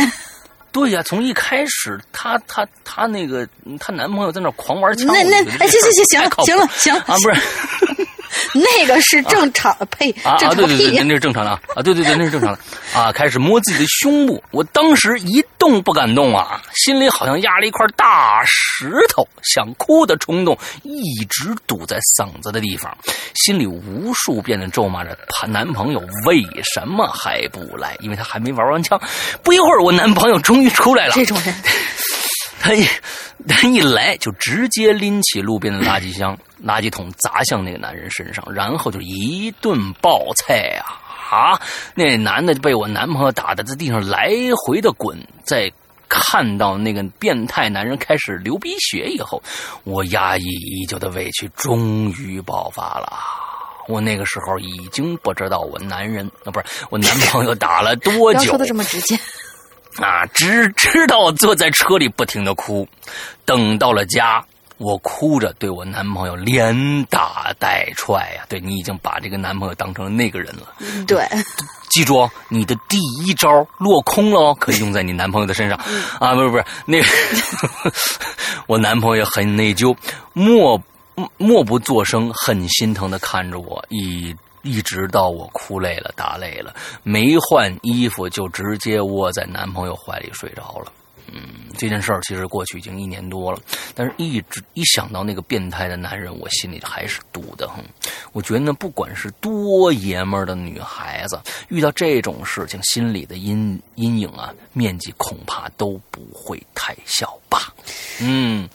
对呀，从一开始，她她她那个她男朋友在那狂玩枪，那那哎，行行行行了，行了行啊，不是。那个是正常的，呸！啊啊，对对对，那是正常的啊，对对对，那是正常的啊。开始摸自己的胸部，我当时一动不敢动啊，心里好像压了一块大石头，想哭的冲动一直堵在嗓子的地方，心里无数遍的咒骂着她男朋友为什么还不来，因为他还没玩完枪。不一会儿，我男朋友终于出来了。这种人。他一他一来就直接拎起路边的垃圾箱、垃圾桶砸向那个男人身上，然后就一顿爆菜啊！啊，那男的被我男朋友打的在地上来回的滚。在看到那个变态男人开始流鼻血以后，我压抑已久的委屈终于爆发了。我那个时候已经不知道我男人啊，不是我男朋友打了多 久。说的这么直接。啊，只知道坐在车里不停的哭，等到了家，我哭着对我男朋友连打带踹呀。对你已经把这个男朋友当成那个人了。对，记住，你的第一招落空了哦，可以用在你男朋友的身上。啊，不是不是，那个 我男朋友很内疚，默默不作声，很心疼的看着我一。一直到我哭累了、打累了，没换衣服就直接窝在男朋友怀里睡着了。嗯，这件事儿其实过去已经一年多了，但是一直一想到那个变态的男人，我心里还是堵得很。我觉得呢不管是多爷们儿的女孩子，遇到这种事情，心里的阴阴影啊，面积恐怕都不会太小吧。嗯。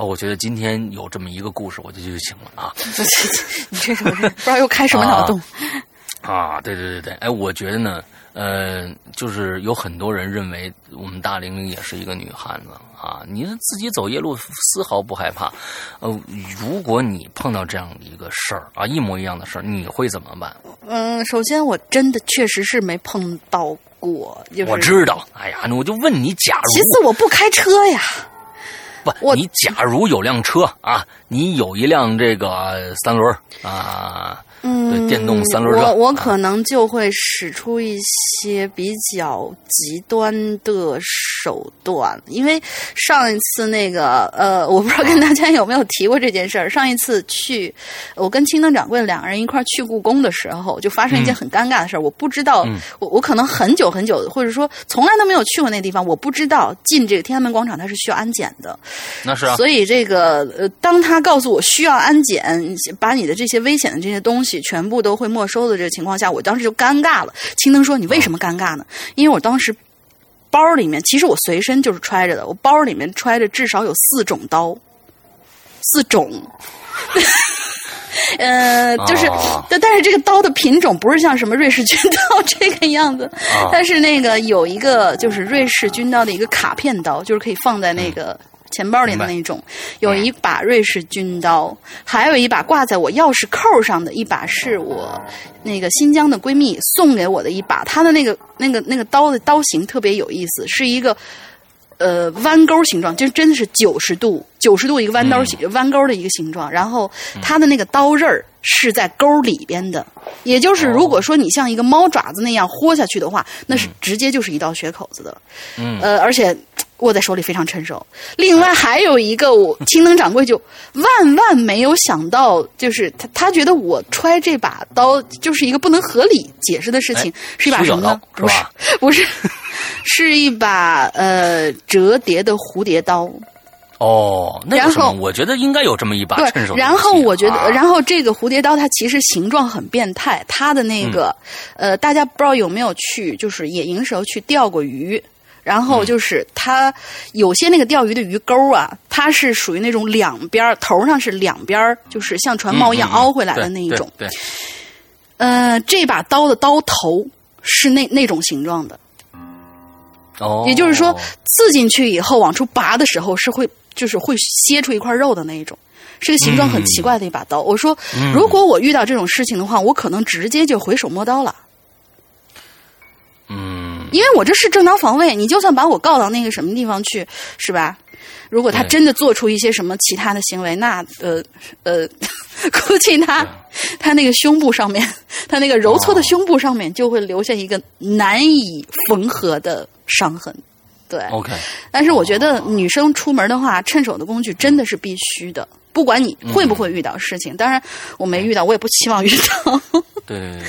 哦，我觉得今天有这么一个故事，我就就行了啊！你这什么？不知道又开什么脑洞？啊，对对对对，哎，我觉得呢，呃，就是有很多人认为我们大玲玲也是一个女汉子啊，你自己走夜路丝毫不害怕。呃，如果你碰到这样的一个事儿啊，一模一样的事儿，你会怎么办？嗯，首先我真的确实是没碰到过，就是我知道。哎呀，那我就问你，假如其次我不开车呀。不，你假如有辆车啊，你有一辆这个三轮啊。嗯，电动三轮车，我我可能就会使出一些比较极端的手段，因为上一次那个呃，我不知道跟大家有没有提过这件事儿。上一次去，我跟青灯掌柜两个人一块儿去故宫的时候，就发生一件很尴尬的事儿。我不知道，我我可能很久很久，或者说从来都没有去过那地方，我不知道进这个天安门广场它是需要安检的。那是啊。所以这个呃，当他告诉我需要安检，把你的这些危险的这些东西。全部都会没收的这个情况下，我当时就尴尬了。青灯说：“你为什么尴尬呢？因为我当时包里面，其实我随身就是揣着的，我包里面揣着至少有四种刀，四种。呃，就是，但但是这个刀的品种不是像什么瑞士军刀这个样子，但是那个有一个就是瑞士军刀的一个卡片刀，就是可以放在那个。”钱包里的那种，有一把瑞士军刀，还有一把挂在我钥匙扣上的一把，是我那个新疆的闺蜜送给我的一把，她的那个那个那个刀的刀型特别有意思，是一个。呃，弯钩形状，就真的是九十度，九十度一个弯刀形，弯钩的一个形状。然后它的那个刀刃儿是在钩里边的，也就是如果说你像一个猫爪子那样豁下去的话，那是直接就是一道血口子的。嗯，呃，而且握在手里非常趁手。另外还有一个，我 青灯掌柜就万万没有想到，就是他他觉得我揣这把刀就是一个不能合理解释的事情，是一把什么呢？不是，不是。是一把呃折叠的蝴蝶刀，哦，那然后我觉得应该有这么一把趁手。然后我觉得，然后这个蝴蝶刀它其实形状很变态，它的那个呃，大家不知道有没有去就是野营时候去钓过鱼，然后就是它有些那个钓鱼的鱼钩啊，它是属于那种两边头上是两边就是像船锚一样凹回来的那一种。对，呃，这把刀的刀头是那那种形状的。哦，也就是说，刺进去以后往出拔的时候是会，就是会切出一块肉的那一种，是个形状很奇怪的一把刀。我说，如果我遇到这种事情的话，我可能直接就回手摸刀了。嗯，因为我这是正当防卫，你就算把我告到那个什么地方去，是吧？如果他真的做出一些什么其他的行为，那呃呃，估计他他那个胸部上面，他那个揉搓的胸部上面就会留下一个难以缝合的伤痕。对，OK。但是我觉得女生出门的话，趁手的工具真的是必须的。不管你会不会遇到事情，当然我没遇到，我也不期望遇到。对，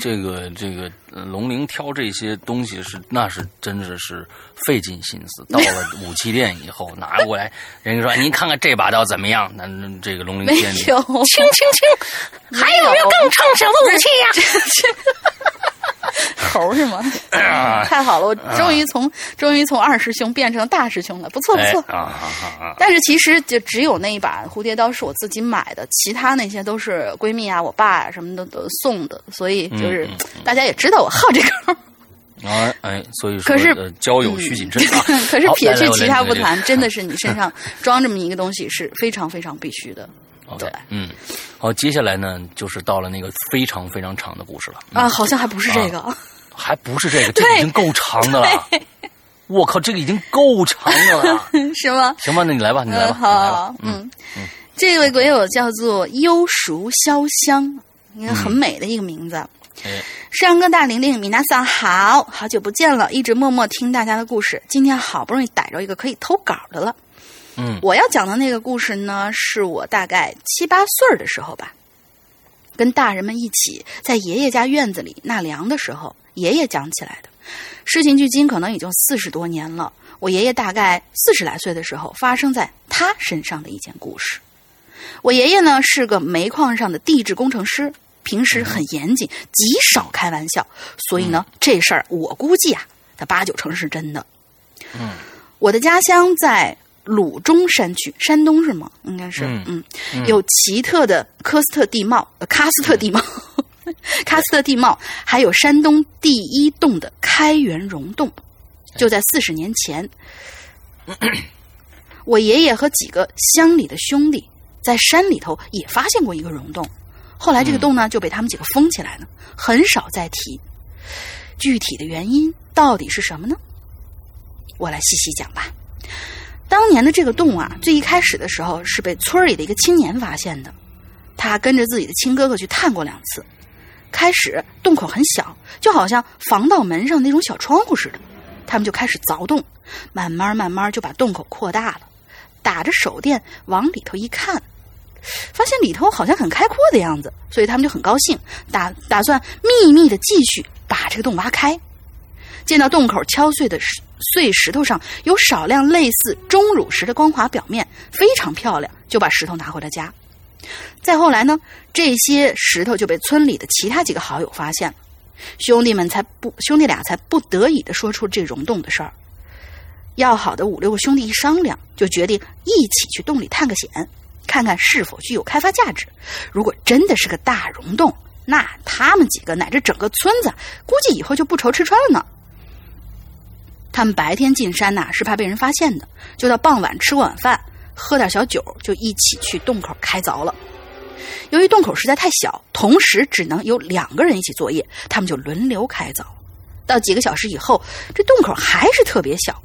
这个这个龙鳞挑这些东西是，那是真的是费尽心思。到了 武器店以后，拿过来，人家说：“您看看这把刀怎么样？”那这个龙鳞剑，没有，轻轻轻，还有没有更趁手的武器呀？猴是吗？太好了，我终于从终于从二师兄变成大师兄了，不错不错。但是其实就只有那一把蝴蝶刀是我自己买的，其他那些都是闺蜜啊、我爸啊什么的都送的，所以就是大家也知道我好这个。啊哎，所以说可是交友需谨慎啊。可是撇去其他不谈，真的是你身上 装这么一个东西是非常非常必须的。对，嗯，好，接下来呢，就是到了那个非常非常长的故事了啊，好像还不是这个，还不是这个，这已经够长的了。我靠，这个已经够长的了，是吗？行吧，那你来吧，你来吧，好，嗯嗯，这位鬼友叫做幽熟潇湘，应该很美的一个名字。山哥大玲玲，米娜桑，好好久不见了，一直默默听大家的故事，今天好不容易逮着一个可以投稿的了。嗯，我要讲的那个故事呢，是我大概七八岁的时候吧，跟大人们一起在爷爷家院子里纳凉的时候，爷爷讲起来的。事情距今可能已经四十多年了。我爷爷大概四十来岁的时候，发生在他身上的一件故事。我爷爷呢是个煤矿上的地质工程师，平时很严谨，极少开玩笑，所以呢，这事儿我估计啊，他八九成是真的。嗯，我的家乡在。鲁中山区，山东是吗？应该是，嗯，有奇特的科斯特地貌，呃，喀斯特地貌，喀斯特地貌，还有山东第一洞的开元溶洞，就在四十年前，我爷爷和几个乡里的兄弟在山里头也发现过一个溶洞，后来这个洞呢就被他们几个封起来了，很少再提。具体的原因到底是什么呢？我来细细讲吧。当年的这个洞啊，最一开始的时候是被村里的一个青年发现的。他跟着自己的亲哥哥去探过两次。开始洞口很小，就好像防盗门上那种小窗户似的。他们就开始凿洞，慢慢慢慢就把洞口扩大了。打着手电往里头一看，发现里头好像很开阔的样子，所以他们就很高兴，打打算秘密的继续把这个洞挖开。见到洞口敲碎的碎石头上有少量类似钟乳石的光滑表面，非常漂亮，就把石头拿回了家。再后来呢，这些石头就被村里的其他几个好友发现了，兄弟们才不兄弟俩才不得已的说出这溶洞的事儿。要好的五六个兄弟一商量，就决定一起去洞里探个险，看看是否具有开发价值。如果真的是个大溶洞，那他们几个乃至整个村子，估计以后就不愁吃穿了呢。他们白天进山呐，是怕被人发现的，就到傍晚吃晚饭，喝点小酒，就一起去洞口开凿了。由于洞口实在太小，同时只能有两个人一起作业，他们就轮流开凿。到几个小时以后，这洞口还是特别小，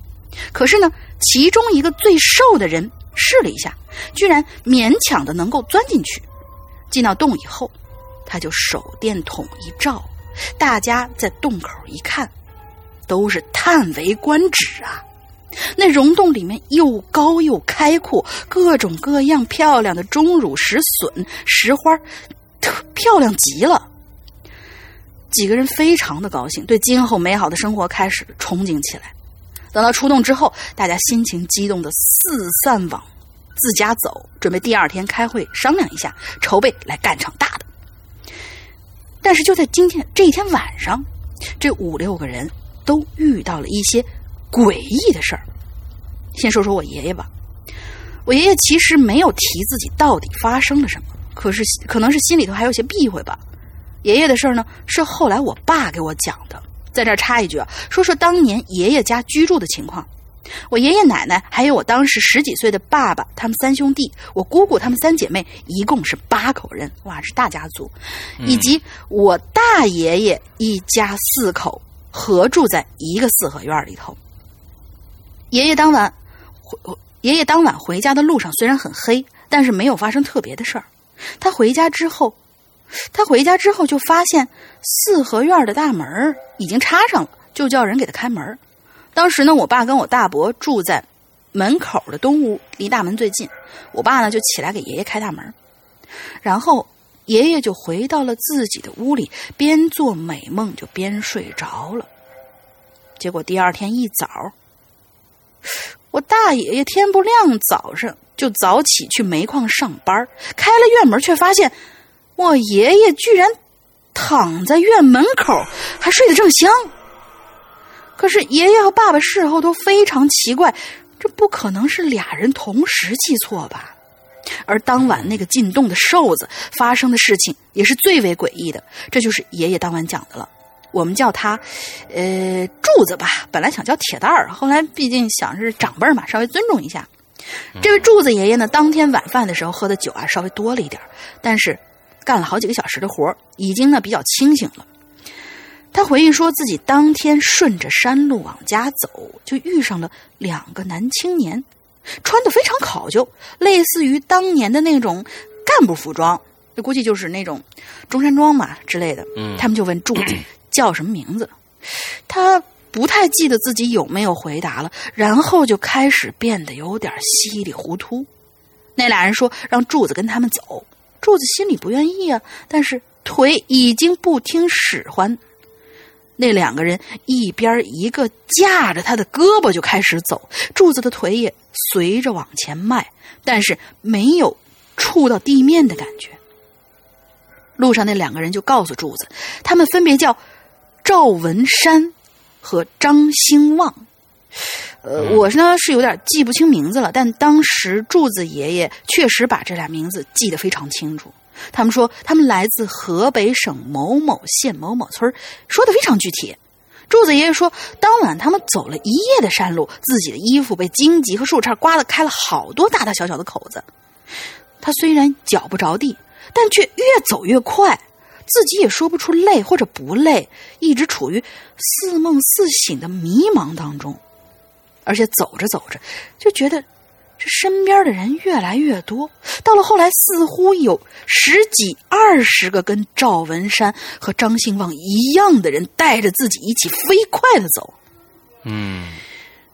可是呢，其中一个最瘦的人试了一下，居然勉强的能够钻进去。进到洞以后，他就手电筒一照，大家在洞口一看，都是叹为观止啊！那溶洞里面又高又开阔，各种各样漂亮的钟乳石笋、石花，特漂亮极了。几个人非常的高兴，对今后美好的生活开始憧憬起来。等到出洞之后，大家心情激动的四散往自家走，准备第二天开会商量一下，筹备来干场大的。但是就在今天这一天晚上，这五六个人都遇到了一些。诡异的事儿，先说说我爷爷吧。我爷爷其实没有提自己到底发生了什么，可是可能是心里头还有些避讳吧。爷爷的事儿呢，是后来我爸给我讲的。在这儿插一句啊，说说当年爷爷家居住的情况。我爷爷奶奶还有我当时十几岁的爸爸，他们三兄弟，我姑姑他们三姐妹，一共是八口人，哇，是大家族，以及我大爷爷一家四口合住在一个四合院里头。爷爷当晚回，爷爷当晚回家的路上虽然很黑，但是没有发生特别的事儿。他回家之后，他回家之后就发现四合院的大门已经插上了，就叫人给他开门。当时呢，我爸跟我大伯住在门口的东屋，离大门最近。我爸呢就起来给爷爷开大门，然后爷爷就回到了自己的屋里，边做美梦就边睡着了。结果第二天一早。我大爷爷天不亮早上就早起去煤矿上班，开了院门，却发现我爷爷居然躺在院门口，还睡得正香。可是爷爷和爸爸事后都非常奇怪，这不可能是俩人同时记错吧？而当晚那个进洞的瘦子发生的事情也是最为诡异的，这就是爷爷当晚讲的了。我们叫他，呃，柱子吧。本来想叫铁蛋儿，后来毕竟想是长辈嘛，稍微尊重一下。这位柱子爷爷呢，当天晚饭的时候喝的酒啊，稍微多了一点但是干了好几个小时的活已经呢比较清醒了。他回忆说自己当天顺着山路往家走，就遇上了两个男青年，穿的非常考究，类似于当年的那种干部服装，估计就是那种中山装嘛之类的。嗯，他们就问柱子。叫什么名字？他不太记得自己有没有回答了，然后就开始变得有点稀里糊涂。那俩人说让柱子跟他们走，柱子心里不愿意啊，但是腿已经不听使唤。那两个人一边一个架着他的胳膊就开始走，柱子的腿也随着往前迈，但是没有触到地面的感觉。路上那两个人就告诉柱子，他们分别叫。赵文山和张兴旺，呃，我呢是有点记不清名字了，但当时柱子爷爷确实把这俩名字记得非常清楚。他们说他们来自河北省某某县某某村，说的非常具体。柱子爷爷说，当晚他们走了一夜的山路，自己的衣服被荆棘和树杈刮了开了好多大大小小的口子。他虽然脚不着地，但却越走越快。自己也说不出累或者不累，一直处于似梦似醒的迷茫当中，而且走着走着就觉得这身边的人越来越多，到了后来似乎有十几二十个跟赵文山和张兴旺一样的人带着自己一起飞快的走。嗯，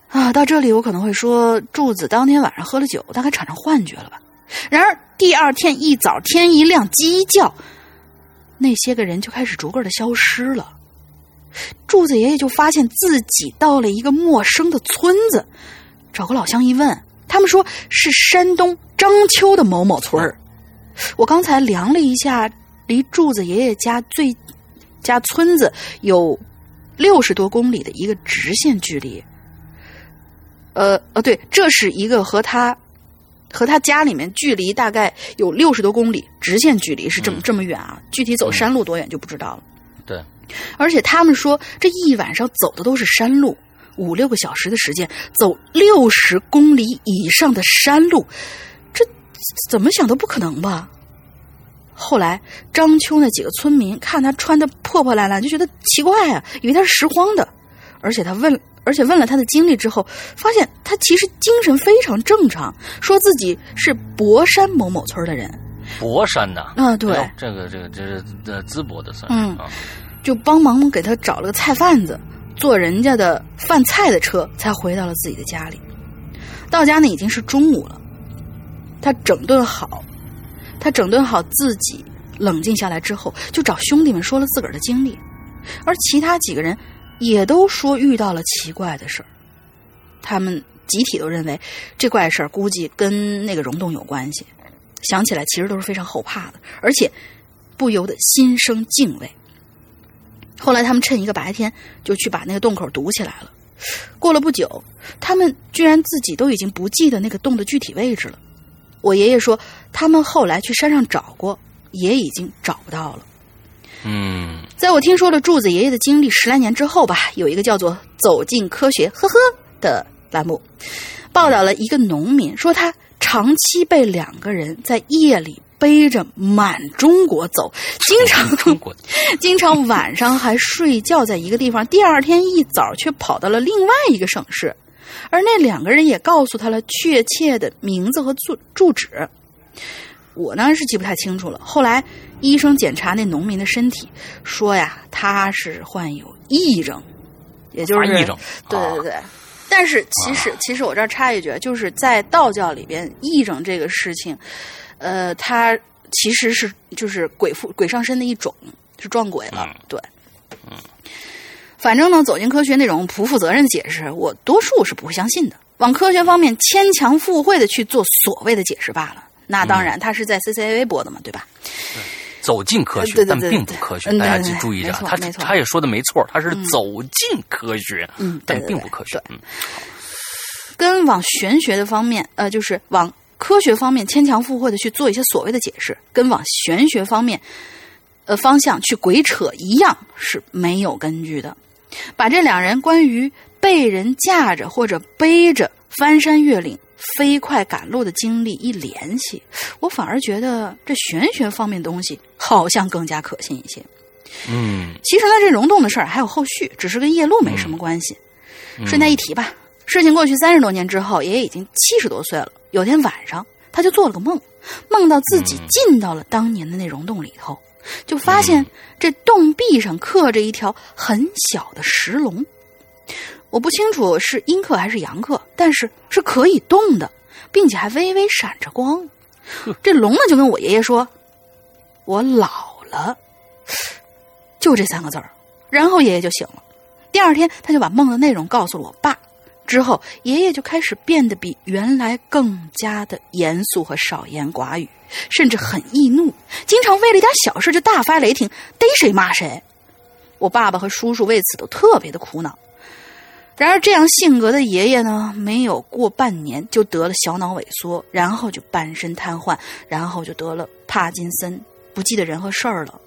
啊，到这里我可能会说柱子当天晚上喝了酒，大概产生幻觉了吧。然而第二天一早天一亮，鸡一叫。那些个人就开始逐个的消失了，柱子爷爷就发现自己到了一个陌生的村子，找个老乡一问，他们说是山东章丘的某某村儿。我刚才量了一下，离柱子爷爷家最家村子有六十多公里的一个直线距离。呃呃，对，这是一个和他。和他家里面距离大概有六十多公里，直线距离是这么这么远啊！具体走山路多远就不知道了。对，而且他们说这一晚上走的都是山路，五六个小时的时间，走六十公里以上的山路，这怎么想都不可能吧？后来章丘那几个村民看他穿的破破烂烂，就觉得奇怪啊，以为他是拾荒的，而且他问。而且问了他的经历之后，发现他其实精神非常正常，说自己是博山某某村的人。博山的啊，对，这个这个这是呃淄博的算嗯，就帮忙给他找了个菜贩子，坐人家的饭菜的车，才回到了自己的家里。到家呢已经是中午了，他整顿好，他整顿好自己，冷静下来之后，就找兄弟们说了自个儿的经历，而其他几个人。也都说遇到了奇怪的事儿，他们集体都认为这怪事儿估计跟那个溶洞有关系。想起来其实都是非常后怕的，而且不由得心生敬畏。后来他们趁一个白天就去把那个洞口堵起来了。过了不久，他们居然自己都已经不记得那个洞的具体位置了。我爷爷说，他们后来去山上找过，也已经找不到了。嗯，在我听说了柱子爷爷的经历十来年之后吧，有一个叫做《走进科学》呵呵的栏目，报道了一个农民说他长期被两个人在夜里背着满中国走，经常 经常晚上还睡觉在一个地方，第二天一早却跑到了另外一个省市，而那两个人也告诉他了确切的名字和住住址。我呢是记不太清楚了。后来医生检查那农民的身体，说呀他是患有癔症，也就是癔症。对对对。但是其实其实我这儿插一句，就是在道教里边，癔症这个事情，呃，它其实是就是鬼附鬼上身的一种，是撞鬼了。对。嗯。反正呢，走进科学那种不负责任的解释，我多数是不会相信的。往科学方面牵强附会的去做所谓的解释罢了。那当然，他是在 CCTV 播的嘛，对吧？走进科学，但并不科学，大家注意一下。他他也说的没错，他是走进科学，嗯，但并不科学。嗯，跟往玄学的方面，呃，就是往科学方面牵强附会的去做一些所谓的解释，跟往玄学方面，呃，方向去鬼扯一样是没有根据的。把这两人关于被人架着或者背着翻山越岭。飞快赶路的经历一联系，我反而觉得这玄学方面东西好像更加可信一些。嗯，其实呢，这溶洞的事儿还有后续，只是跟夜路没什么关系。顺带一提吧，事情过去三十多年之后，爷爷已经七十多岁了。有天晚上，他就做了个梦，梦到自己进到了当年的那溶洞里头，就发现这洞壁上刻着一条很小的石龙。我不清楚是阴刻还是阳刻，但是是可以动的，并且还微微闪着光。这龙呢就跟我爷爷说：“我老了。”就这三个字儿，然后爷爷就醒了。第二天，他就把梦的内容告诉了我爸。之后，爷爷就开始变得比原来更加的严肃和少言寡语，甚至很易怒，经常为了一点小事就大发雷霆，逮谁骂谁。我爸爸和叔叔为此都特别的苦恼。然而，这样性格的爷爷呢，没有过半年就得了小脑萎缩，然后就半身瘫痪，然后就得了帕金森，不记得人和事儿了。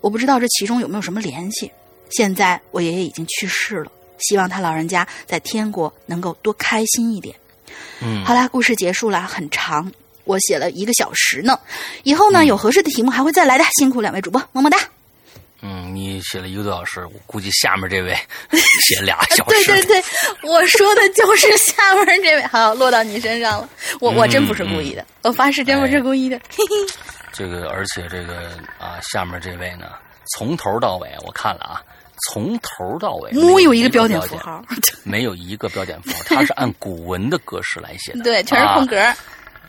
我不知道这其中有没有什么联系。现在我爷爷已经去世了，希望他老人家在天国能够多开心一点。嗯，好啦，故事结束了，很长，我写了一个小时呢。以后呢，有合适的题目还会再来的。辛苦两位主播，么么哒。嗯，你写了一个多小时，我估计下面这位 写俩小时。对对对，我说的就是下面这位。好，落到你身上了。我我真不是故意的，我发誓真不是故意的。嘿嘿。这个，而且这个啊，下面这位呢，从头到尾我看了啊，从头到尾没有一个标点符号，没有一个标点符号，他是按古文的格式来写的，对，全是空格。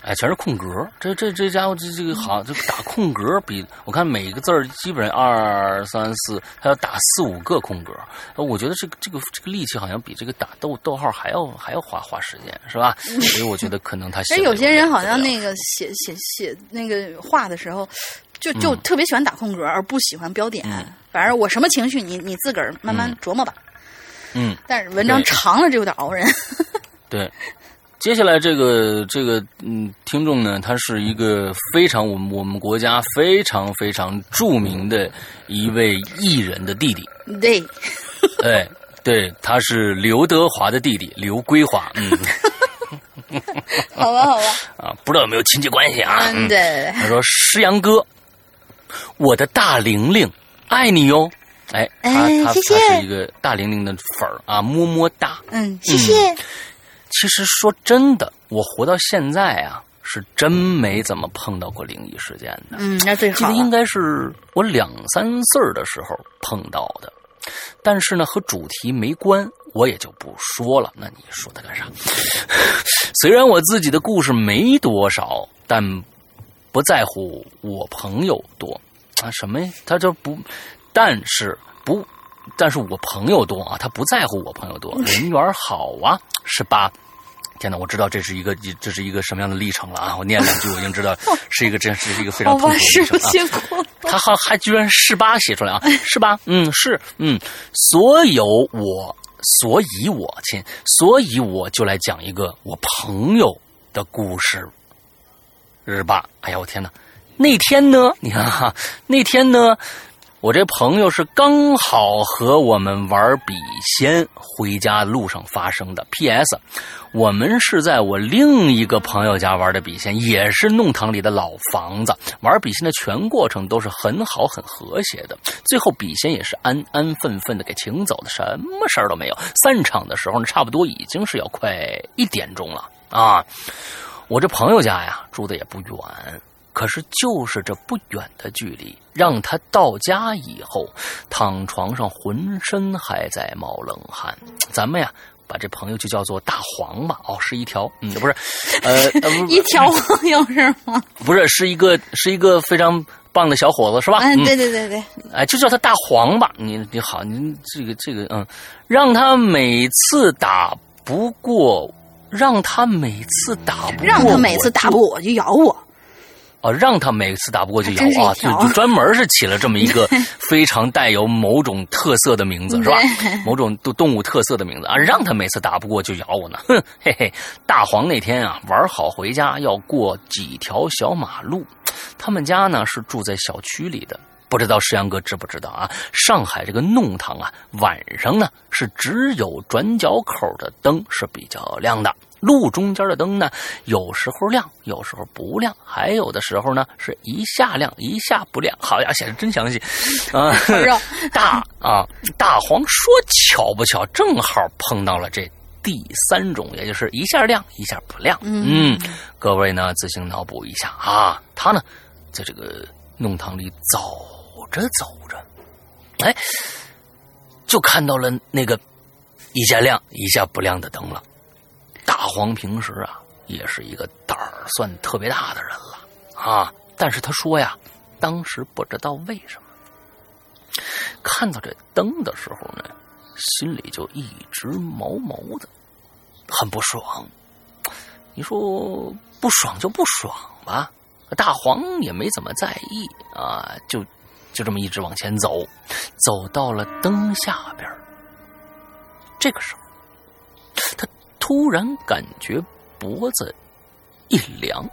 哎，全是空格，这这这家伙这这个好，这打空格比我看每个字儿基本上二三四，他要打四五个空格。我觉得这个这个这个力气好像比这个打逗逗号还要还要花花时间，是吧？所以我觉得可能他写。哎，有些人好像那个写写写那个画的时候，就就特别喜欢打空格，而不喜欢标点。反正我什么情绪，你你自个儿慢慢琢磨吧。嗯。但是文章长了，就有点熬人。对。接下来这个这个嗯，听众呢，他是一个非常我们我们国家非常非常著名的一位艺人的弟弟。对，对 对，他是刘德华的弟弟刘归华。嗯，好吧，好吧。啊，不知道有没有亲戚关系啊？嗯，对。他说：“诗阳哥，我的大玲玲，爱你哟。”哎，他他他是一个大玲玲的粉儿啊，么么哒。嗯，谢谢。其实说真的，我活到现在啊，是真没怎么碰到过灵异事件的。嗯，那最好。记得应该是我两三岁的时候碰到的，但是呢，和主题没关，我也就不说了。那你说它干啥？虽然我自己的故事没多少，但不在乎我朋友多啊。什么呀？他就不。但是不，但是我朋友多啊，他不在乎我朋友多，人缘好啊，是吧？天哪，我知道这是一个这是一个什么样的历程了啊！我念两句，我已经知道 是一个真是一个非常痛苦的历程啊。他还还居然是吧写出来啊，是吧？嗯，是嗯，所有我，所以我亲，所以我就来讲一个我朋友的故事，日吧？哎呀，我天哪！那天呢？你看哈，那天呢？我这朋友是刚好和我们玩笔仙回家路上发生的。P.S. 我们是在我另一个朋友家玩的笔仙，也是弄堂里的老房子。玩笔仙的全过程都是很好、很和谐的。最后笔仙也是安安分分的给请走的，什么事儿都没有。散场的时候呢，差不多已经是要快一点钟了啊。我这朋友家呀，住的也不远。可是，就是这不远的距离，让他到家以后，躺床上浑身还在冒冷汗。咱们呀，把这朋友就叫做大黄吧。哦，是一条，嗯，不是，呃，一条朋友是吗？不是，是一个，是一个非常棒的小伙子，是吧？嗯，对对对对。哎，就叫他大黄吧。你你好，您这个这个，嗯，让他每次打不过，让他每次打不过，让他每次打不过我就咬我。哦，让他每次打不过就咬啊，就就专门是起了这么一个 非常带有某种特色的名字，是吧？某种动动物特色的名字啊，让他每次打不过就咬我呢，哼，嘿嘿。大黄那天啊，玩好回家要过几条小马路，他们家呢是住在小区里的，不知道石阳哥知不知道啊？上海这个弄堂啊，晚上呢是只有转角口的灯是比较亮的。路中间的灯呢，有时候亮，有时候不亮，还有的时候呢是一下亮一下不亮。好呀，写的真详细啊！大啊，大黄说巧不巧，正好碰到了这第三种，也就是一下亮一下不亮。嗯，各位呢自行脑补一下啊。他呢在这个弄堂里走着走着，哎，就看到了那个一下亮一下不亮的灯了。大黄平时啊，也是一个胆儿算特别大的人了啊。但是他说呀，当时不知道为什么，看到这灯的时候呢，心里就一直毛毛的，很不爽。你说不爽就不爽吧，大黄也没怎么在意啊，就就这么一直往前走，走到了灯下边这个时候，他。突然感觉脖子一凉，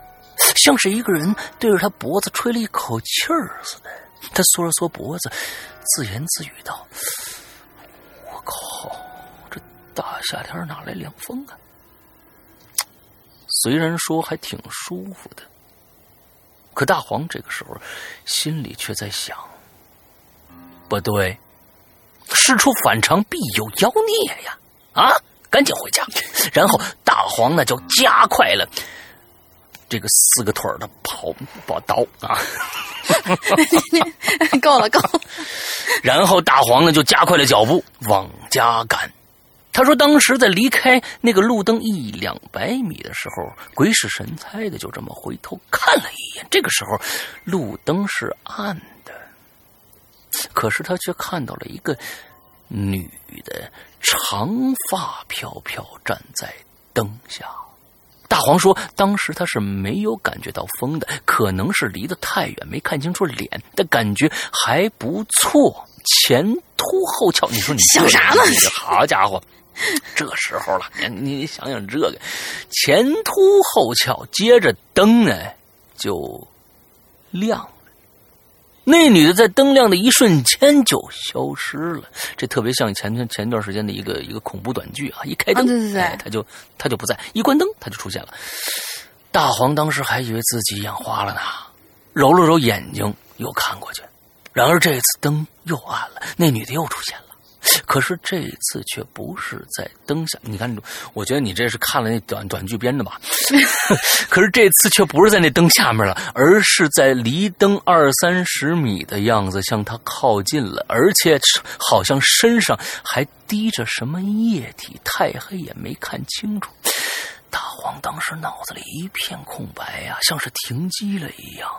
像是一个人对着他脖子吹了一口气儿似的。他缩了缩脖子，自言自语道：“我靠，这大夏天哪来凉风啊？”虽然说还挺舒服的，可大黄这个时候心里却在想：不对，事出反常必有妖孽呀！啊！赶紧回家，然后大黄呢就加快了这个四个腿的跑跑刀啊！够了，够了。然后大黄呢就加快了脚步往家赶。他说，当时在离开那个路灯一两百米的时候，鬼使神差的就这么回头看了一眼。这个时候，路灯是暗的，可是他却看到了一个。女的长发飘飘站在灯下，大黄说：“当时他是没有感觉到风的，可能是离得太远没看清楚脸，但感觉还不错，前凸后翘。你说你想啥呢？好家伙，这时候了，你你想想这个，前凸后翘，接着灯呢就亮了，那女的在灯亮的一瞬间就消失了，这特别像前前前段时间的一个一个恐怖短剧啊！一开灯，对对对，他就她就不在；一关灯，她就出现了。大黄当时还以为自己眼花了呢，揉了揉眼睛，又看过去。然而这次灯又暗了，那女的又出现了。可是这次却不是在灯下，你看，我觉得你这是看了那短短剧编的吧？可是这次却不是在那灯下面了，而是在离灯二三十米的样子向他靠近了，而且好像身上还滴着什么液体，太黑也没看清楚。大黄当时脑子里一片空白呀，像是停机了一样。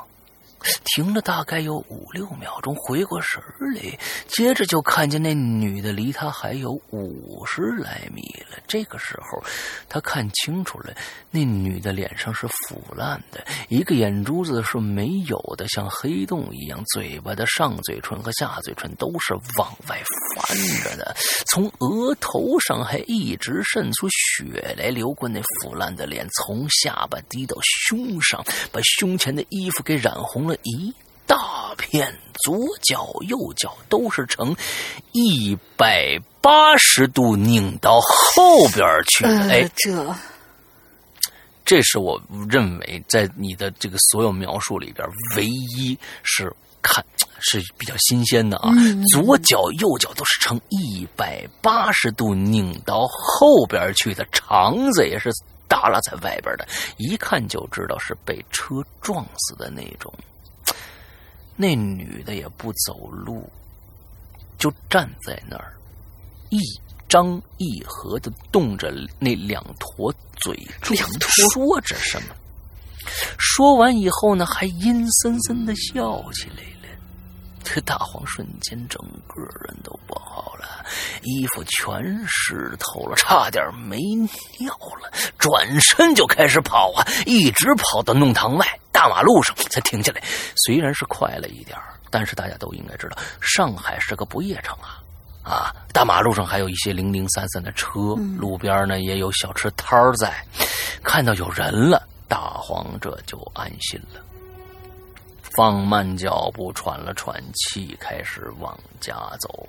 停了大概有五六秒钟，回过神来，接着就看见那女的离他还有五十来米了。这个时候，他看清楚了，那女的脸上是腐烂的，一个眼珠子是没有的，像黑洞一样，嘴巴的上嘴唇和下嘴唇都是往外翻着的，从额头上还一直渗出血来流过那腐烂的脸，从下巴滴到胸上，把胸前的衣服给染红了。一大片，左脚右脚都是呈一百八十度拧到后边去。哎，这，这是我认为在你的这个所有描述里边唯一是看是比较新鲜的啊。左脚右脚都是呈一百八十度拧到后边去的，肠子也是耷拉在外边的，一看就知道是被车撞死的那种。那女的也不走路，就站在那儿，一张一合的动着那两坨嘴，两坨说着什么。说完以后呢，还阴森森的笑起来了。这大黄瞬间整个人都不好了，衣服全湿透了，差点没尿了。转身就开始跑啊，一直跑到弄堂外。大马路上才停下来，虽然是快了一点但是大家都应该知道，上海是个不夜城啊！啊，大马路上还有一些零零散散的车，路边呢也有小吃摊在。看到有人了，大黄这就安心了，放慢脚步，喘了喘气，开始往家走。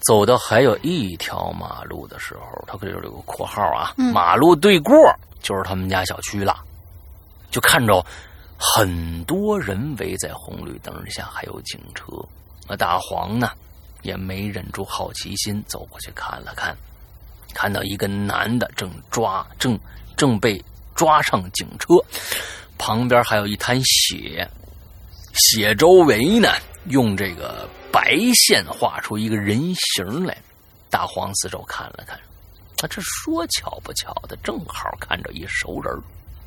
走到还有一条马路的时候，他可就有个括号啊，马路对过就是他们家小区了。就看着很多人围在红绿灯下，还有警车。那大黄呢，也没忍住好奇心，走过去看了看，看到一个男的正抓，正正被抓上警车，旁边还有一滩血，血周围呢，用这个白线画出一个人形来。大黄四周看了看，啊，这说巧不巧的，正好看着一熟人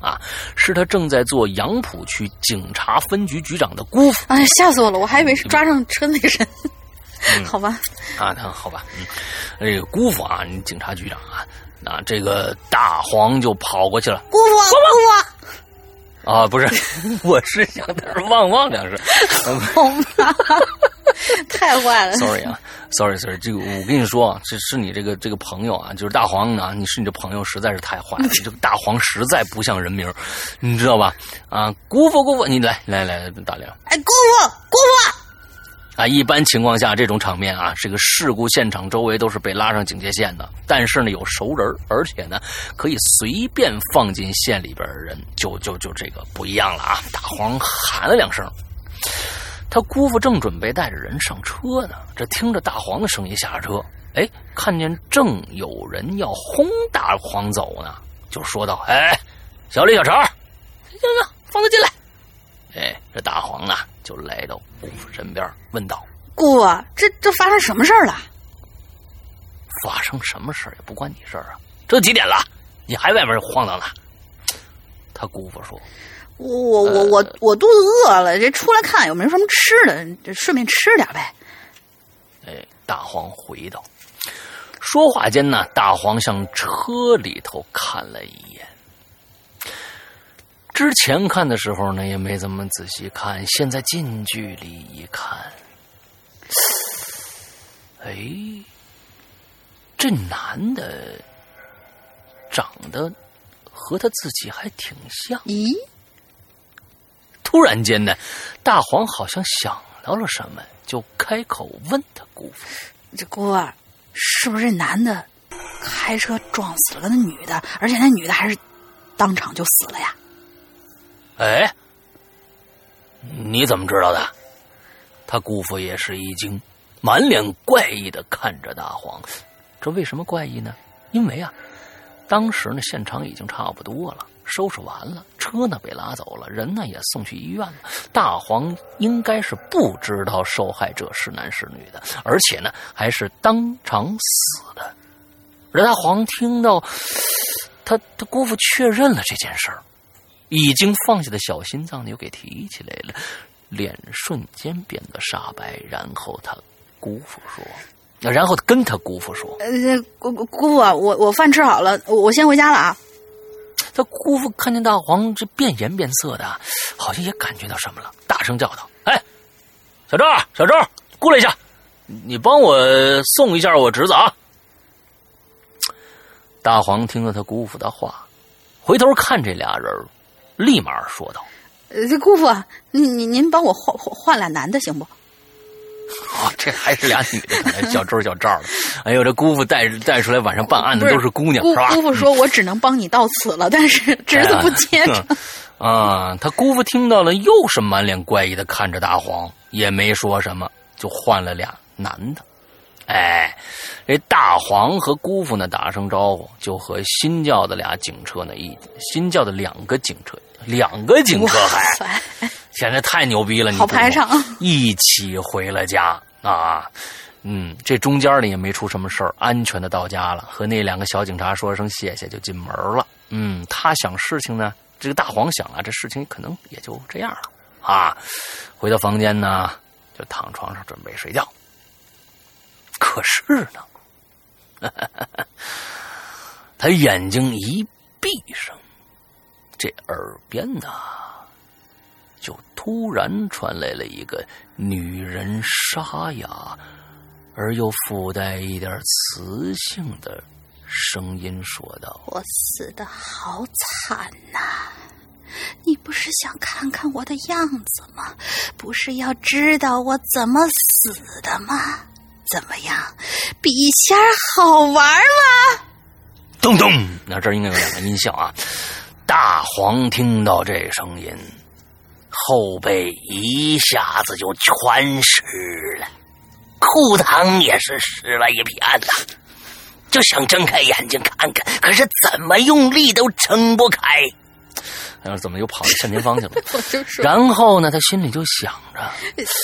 啊，是他正在做杨浦区警察分局局长的姑父。哎，吓死我了！我还以为是抓上车那个人。好吧。啊，那好吧。嗯，这个姑父啊，你警察局长啊，那，这个大黄就跑过去了。姑父，姑父。啊，不是，我是想的是旺旺两声。好吧。太坏了，sorry 啊，sorry，sorry，这个我跟你说啊，这是你这个这个朋友啊，就是大黄啊，你是你这朋友实在是太坏了，你 这个大黄实在不像人名，你知道吧？啊，姑父姑父，你来来来，大梁，哎，姑父姑父，啊，一般情况下这种场面啊，这个事故现场周围都是被拉上警戒线的，但是呢有熟人，而且呢可以随便放进线里边的人，就就就这个不一样了啊！大黄喊了两声。他姑父正准备带着人上车呢，这听着大黄的声音下了车，哎，看见正有人要轰大黄走呢，就说道：“哎，小李、小陈，行行，放他进来。”哎，这大黄啊就来到姑父身边，问道：“姑，这这发生什么事儿了？”“发生什么事儿也不关你事儿啊！这几点了，你还外面晃荡呢？”他姑父说。我我我我我肚子饿了，这出来看有没有什么吃的，这顺便吃点呗。哎，大黄回道。说话间呢，大黄向车里头看了一眼。之前看的时候呢，也没怎么仔细看，现在近距离一看，哎，这男的长得和他自己还挺像。咦？突突然间呢，大黄好像想到了什么，就开口问他姑父：“这姑啊，是不是这男的开车撞死了个那女的，而且那女的还是当场就死了呀？”哎，你怎么知道的？他姑父也是一惊，满脸怪异的看着大黄。这为什么怪异呢？因为啊，当时呢现场已经差不多了，收拾完了，车呢被拉走了，人呢也送去医院了。大黄应该是不知道受害者是男是女的，而且呢还是当场死的。而大黄听到他他姑父确认了这件事儿，已经放下的小心脏呢又给提起来了。脸瞬间变得煞白，然后他姑父说：“然后跟他姑父说，呃，姑姑姑父，我我饭吃好了，我先回家了啊。”他姑父看见大黄这变颜变色的，好像也感觉到什么了，大声叫道：“哎，小赵，小赵，过来一下，你帮我送一下我侄子啊！”大黄听了他姑父的话，回头看这俩人，立马说道。呃，这姑父，您您您帮我换换换俩男的行不？哦，这还是俩女的，小周小赵的。哎呦，这姑父带带出来晚上办案的都是姑娘，是吧？姑父说：“我只能帮你到此了，但是 侄子不接着。”啊，他姑父听到了，又是满脸怪异的看着大黄，也没说什么，就换了俩男的。哎，这大黄和姑父呢打声招呼，就和新叫的俩警车呢一新叫的两个警车。两个警车还，现在太牛逼了！你好排场，一起回了家啊！嗯，这中间呢也没出什么事儿，安全的到家了，和那两个小警察说声谢谢，就进门了。嗯，他想事情呢，这个大黄想啊，这事情可能也就这样了啊。回到房间呢，就躺床上准备睡觉。可是呢，他眼睛一闭上。这耳边呢，就突然传来了一个女人沙哑而又附带一点磁性的声音说道：“我死的好惨呐！你不是想看看我的样子吗？不是要知道我怎么死的吗？怎么样，笔仙好玩吗？”咚咚，那这应该有两个音效啊。大黄听到这声音，后背一下子就全湿了，裤裆也是湿了一片呐，就想睁开眼睛看看，可是怎么用力都睁不开。哎，怎么又跑到单田芳去了？我就说，然后呢，他心里就想着：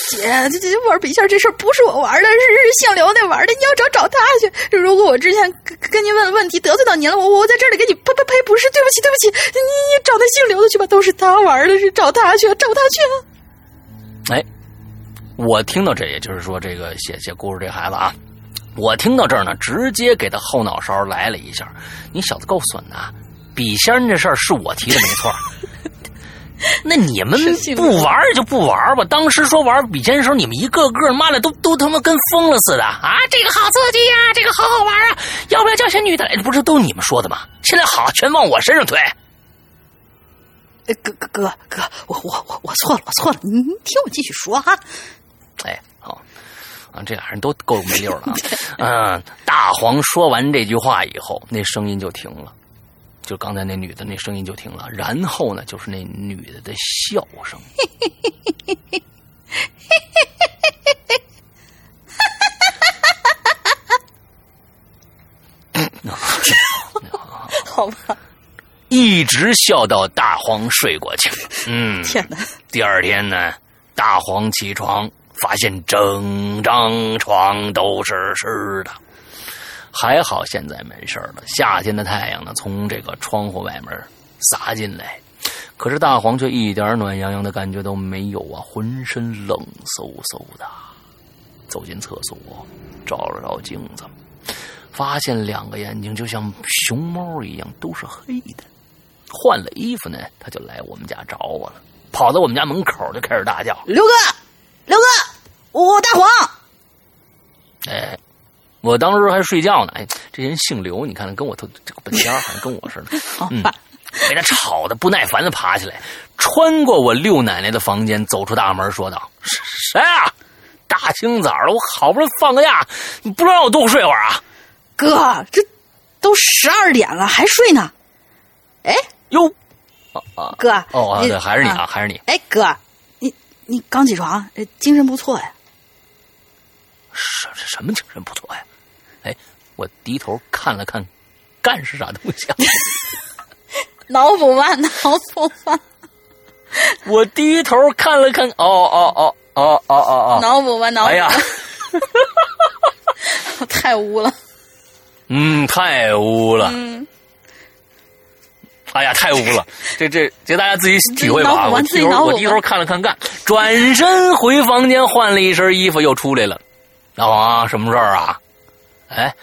姐，这这玩笔仙这事儿不是我玩的，是是姓刘那玩的。你要找找他去。如果我之前跟跟您问问题得罪到您了，我我在这里给你呸呸呸，不是，对不起，对不起，你你找那姓刘的去吧，都是他玩的，是找他去，找他去。哎，我听到这，也就是说，这个写写故事这孩子啊，我听到这儿呢，直接给他后脑勺来了一下。你小子够损的。笔仙这事儿是我提的，没错。那你们不玩就不玩吧。当时说玩笔仙的时候，你们一个个妈的都都他妈跟疯了似的啊！这个好刺激呀，这个好好玩啊！要不要叫些女的来？不是都你们说的吗？现在好，全往我身上推。哥哥哥哥，我我我我错了，我错了，你听我继续说哈。哎，好啊，这俩人都够没溜了啊。嗯，大黄说完这句话以后，那声音就停了。就刚才那女的那声音就停了，然后呢，就是那女的的笑声。好吧，一直笑到大黄睡过去。嗯，天哪！第二天呢，大黄起床发现整张床都是湿的。还好现在没事了。夏天的太阳呢，从这个窗户外面洒进来，可是大黄却一点暖洋洋的感觉都没有啊，浑身冷飕飕的。走进厕所，照了照镜子，发现两个眼睛就像熊猫一样都是黑的。换了衣服呢，他就来我们家找我了，跑到我们家门口就开始大叫：“刘哥，刘哥，我大黄！”哎。我当时还睡觉呢，哎，这人姓刘，你看跟我头这个本家好像跟我似的，嗯，被他吵得不耐烦的爬起来，穿过我六奶奶的房间，走出大门，说道：“谁啊？大清早的，我好不容易放个假，你不能让我多睡会儿啊？”哥，这都十二点了，还睡呢？哎，哟，啊啊，哥，哦，对，还是你啊，还是你。哎，哥，你你刚起床，精神不错呀。什什么精神不错呀？哎，我低头看了看，干是啥东西？啊？脑补吧，脑补吧。我低头看了看，哦哦哦哦哦哦哦，脑补吧，脑补。哎呀，太污了。嗯，太污了。嗯。哎呀，太污了！这这，这大家自己体会吧。我低头，我低头看了看，干，转身回房间换了一身衣服，又出来了。大王，什么事儿啊？哎，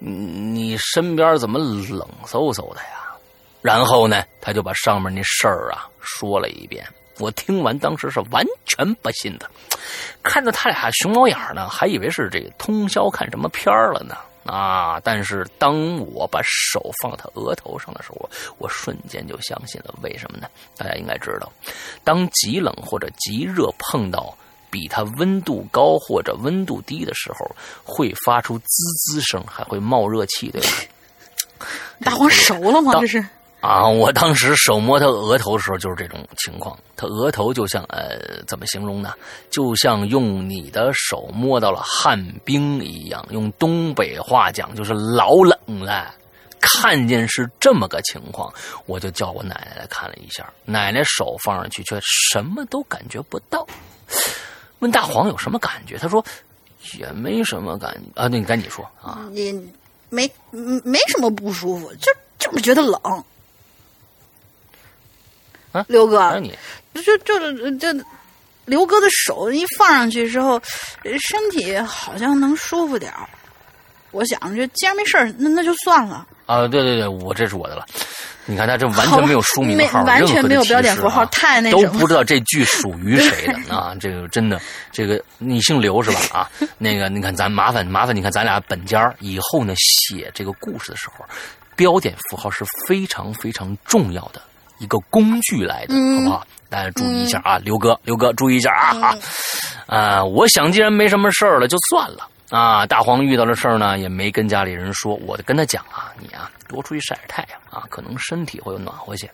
你身边怎么冷飕飕的呀？然后呢，他就把上面那事儿啊说了一遍。我听完当时是完全不信的，看着他俩熊猫眼呢，还以为是这个通宵看什么片儿了呢啊！但是当我把手放他额头上的时候，我瞬间就相信了。为什么呢？大家应该知道，当极冷或者极热碰到。比它温度高或者温度低的时候，会发出滋滋声，还会冒热气，对吧？大黄熟了吗？这是啊，我当时手摸他额头的时候就是这种情况，他额头就像呃，怎么形容呢？就像用你的手摸到了旱冰一样，用东北话讲就是老冷了。看见是这么个情况，我就叫我奶奶来看了一下，奶奶手放上去却什么都感觉不到。问大黄有什么感觉？他说也没什么感啊。那你赶紧说啊。你没没什么不舒服，就就是觉得冷。啊，刘哥，你就就就刘哥的手一放上去之后，身体好像能舒服点我想着既然没事那那就算了。啊，对对对，我这是我的了。你看他这完全没有书名号，完全没有标点符号，太那都不知道这句属于谁的啊！这个真的，这个你姓刘是吧？啊，那个你看咱麻烦麻烦，你看咱俩本家以后呢写这个故事的时候，标点符号是非常非常重要的一个工具来的，好不好？大家注意一下啊，刘哥，刘哥注意一下啊！啊，我想既然没什么事儿了，就算了。啊，大黄遇到的事儿呢，也没跟家里人说。我跟他讲啊，你啊多出去晒晒太阳啊，可能身体会有暖和些。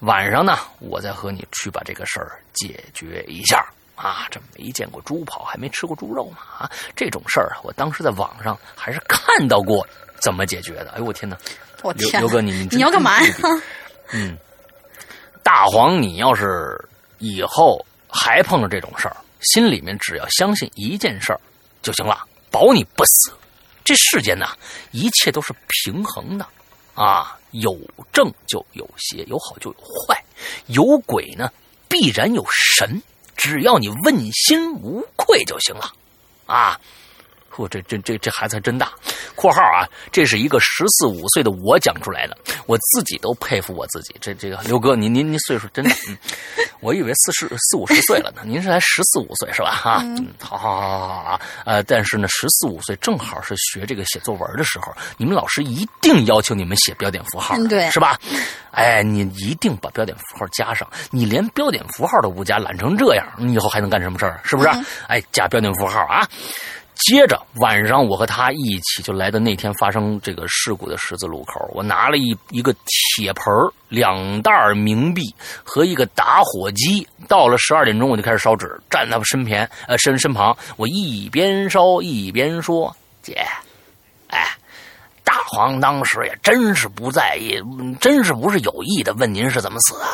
晚上呢，我再和你去把这个事儿解决一下。啊，这没见过猪跑，还没吃过猪肉嘛？啊，这种事儿啊，我当时在网上还是看到过怎么解决的。哎呦，我天哪！我天，刘哥，你你要干嘛呀？嗯，大黄，你要是以后还碰着这种事儿，心里面只要相信一件事儿就行了。保你不死。这世间呢，一切都是平衡的，啊，有正就有邪，有好就有坏，有鬼呢，必然有神。只要你问心无愧就行了，啊。嚯，这这这这孩子还真大！（括号啊，这是一个十四五岁的我讲出来的，我自己都佩服我自己。这这个刘哥，您您您岁数真大，嗯，我以为四十四五十岁了呢，您是才十四五岁是吧？哈，嗯，好好好好好啊，呃，但是呢，十四五岁正好是学这个写作文的时候，你们老师一定要求你们写标点符号，对，是吧？哎，你一定把标点符号加上，你连标点符号都不加，懒成这样，你以后还能干什么事儿？是不是？哎，加标点符号啊！接着晚上，我和他一起就来到那天发生这个事故的十字路口。我拿了一一个铁盆两袋冥币和一个打火机。到了十二点钟，我就开始烧纸，站在他身边，呃，身身旁。我一边烧一边说：“姐，哎。”大黄当时也真是不在意，真是不是有意的问您是怎么死的，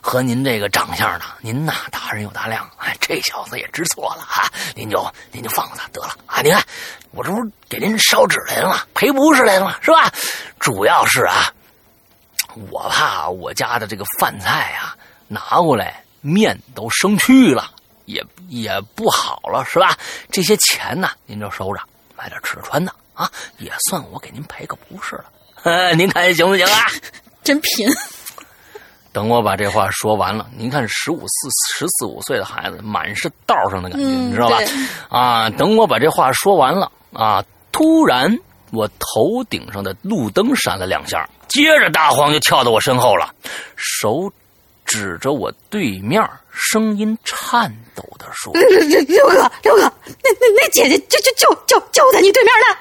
和您这个长相呢？您呐，大人有大量，哎，这小子也知错了啊！您就您就放他得了啊！你看，我这不是给您烧纸来了吗？赔不是来了吗？是吧？主要是啊，我怕我家的这个饭菜啊拿过来面都生蛆了，也也不好了，是吧？这些钱呢，您就收着，买点吃的穿的。啊，也算我给您赔个不是了，您看行不行啊？真贫。等我把这话说完了，您看十五四、十四五岁的孩子，满是道上的感觉，你知道吧？啊，等我把这话说完了啊，突然我头顶上的路灯闪了两下，接着大黄就跳到我身后了，手指着我对面，声音颤抖的说：“六哥，六哥，那那那姐姐就就就就就在你对面呢。”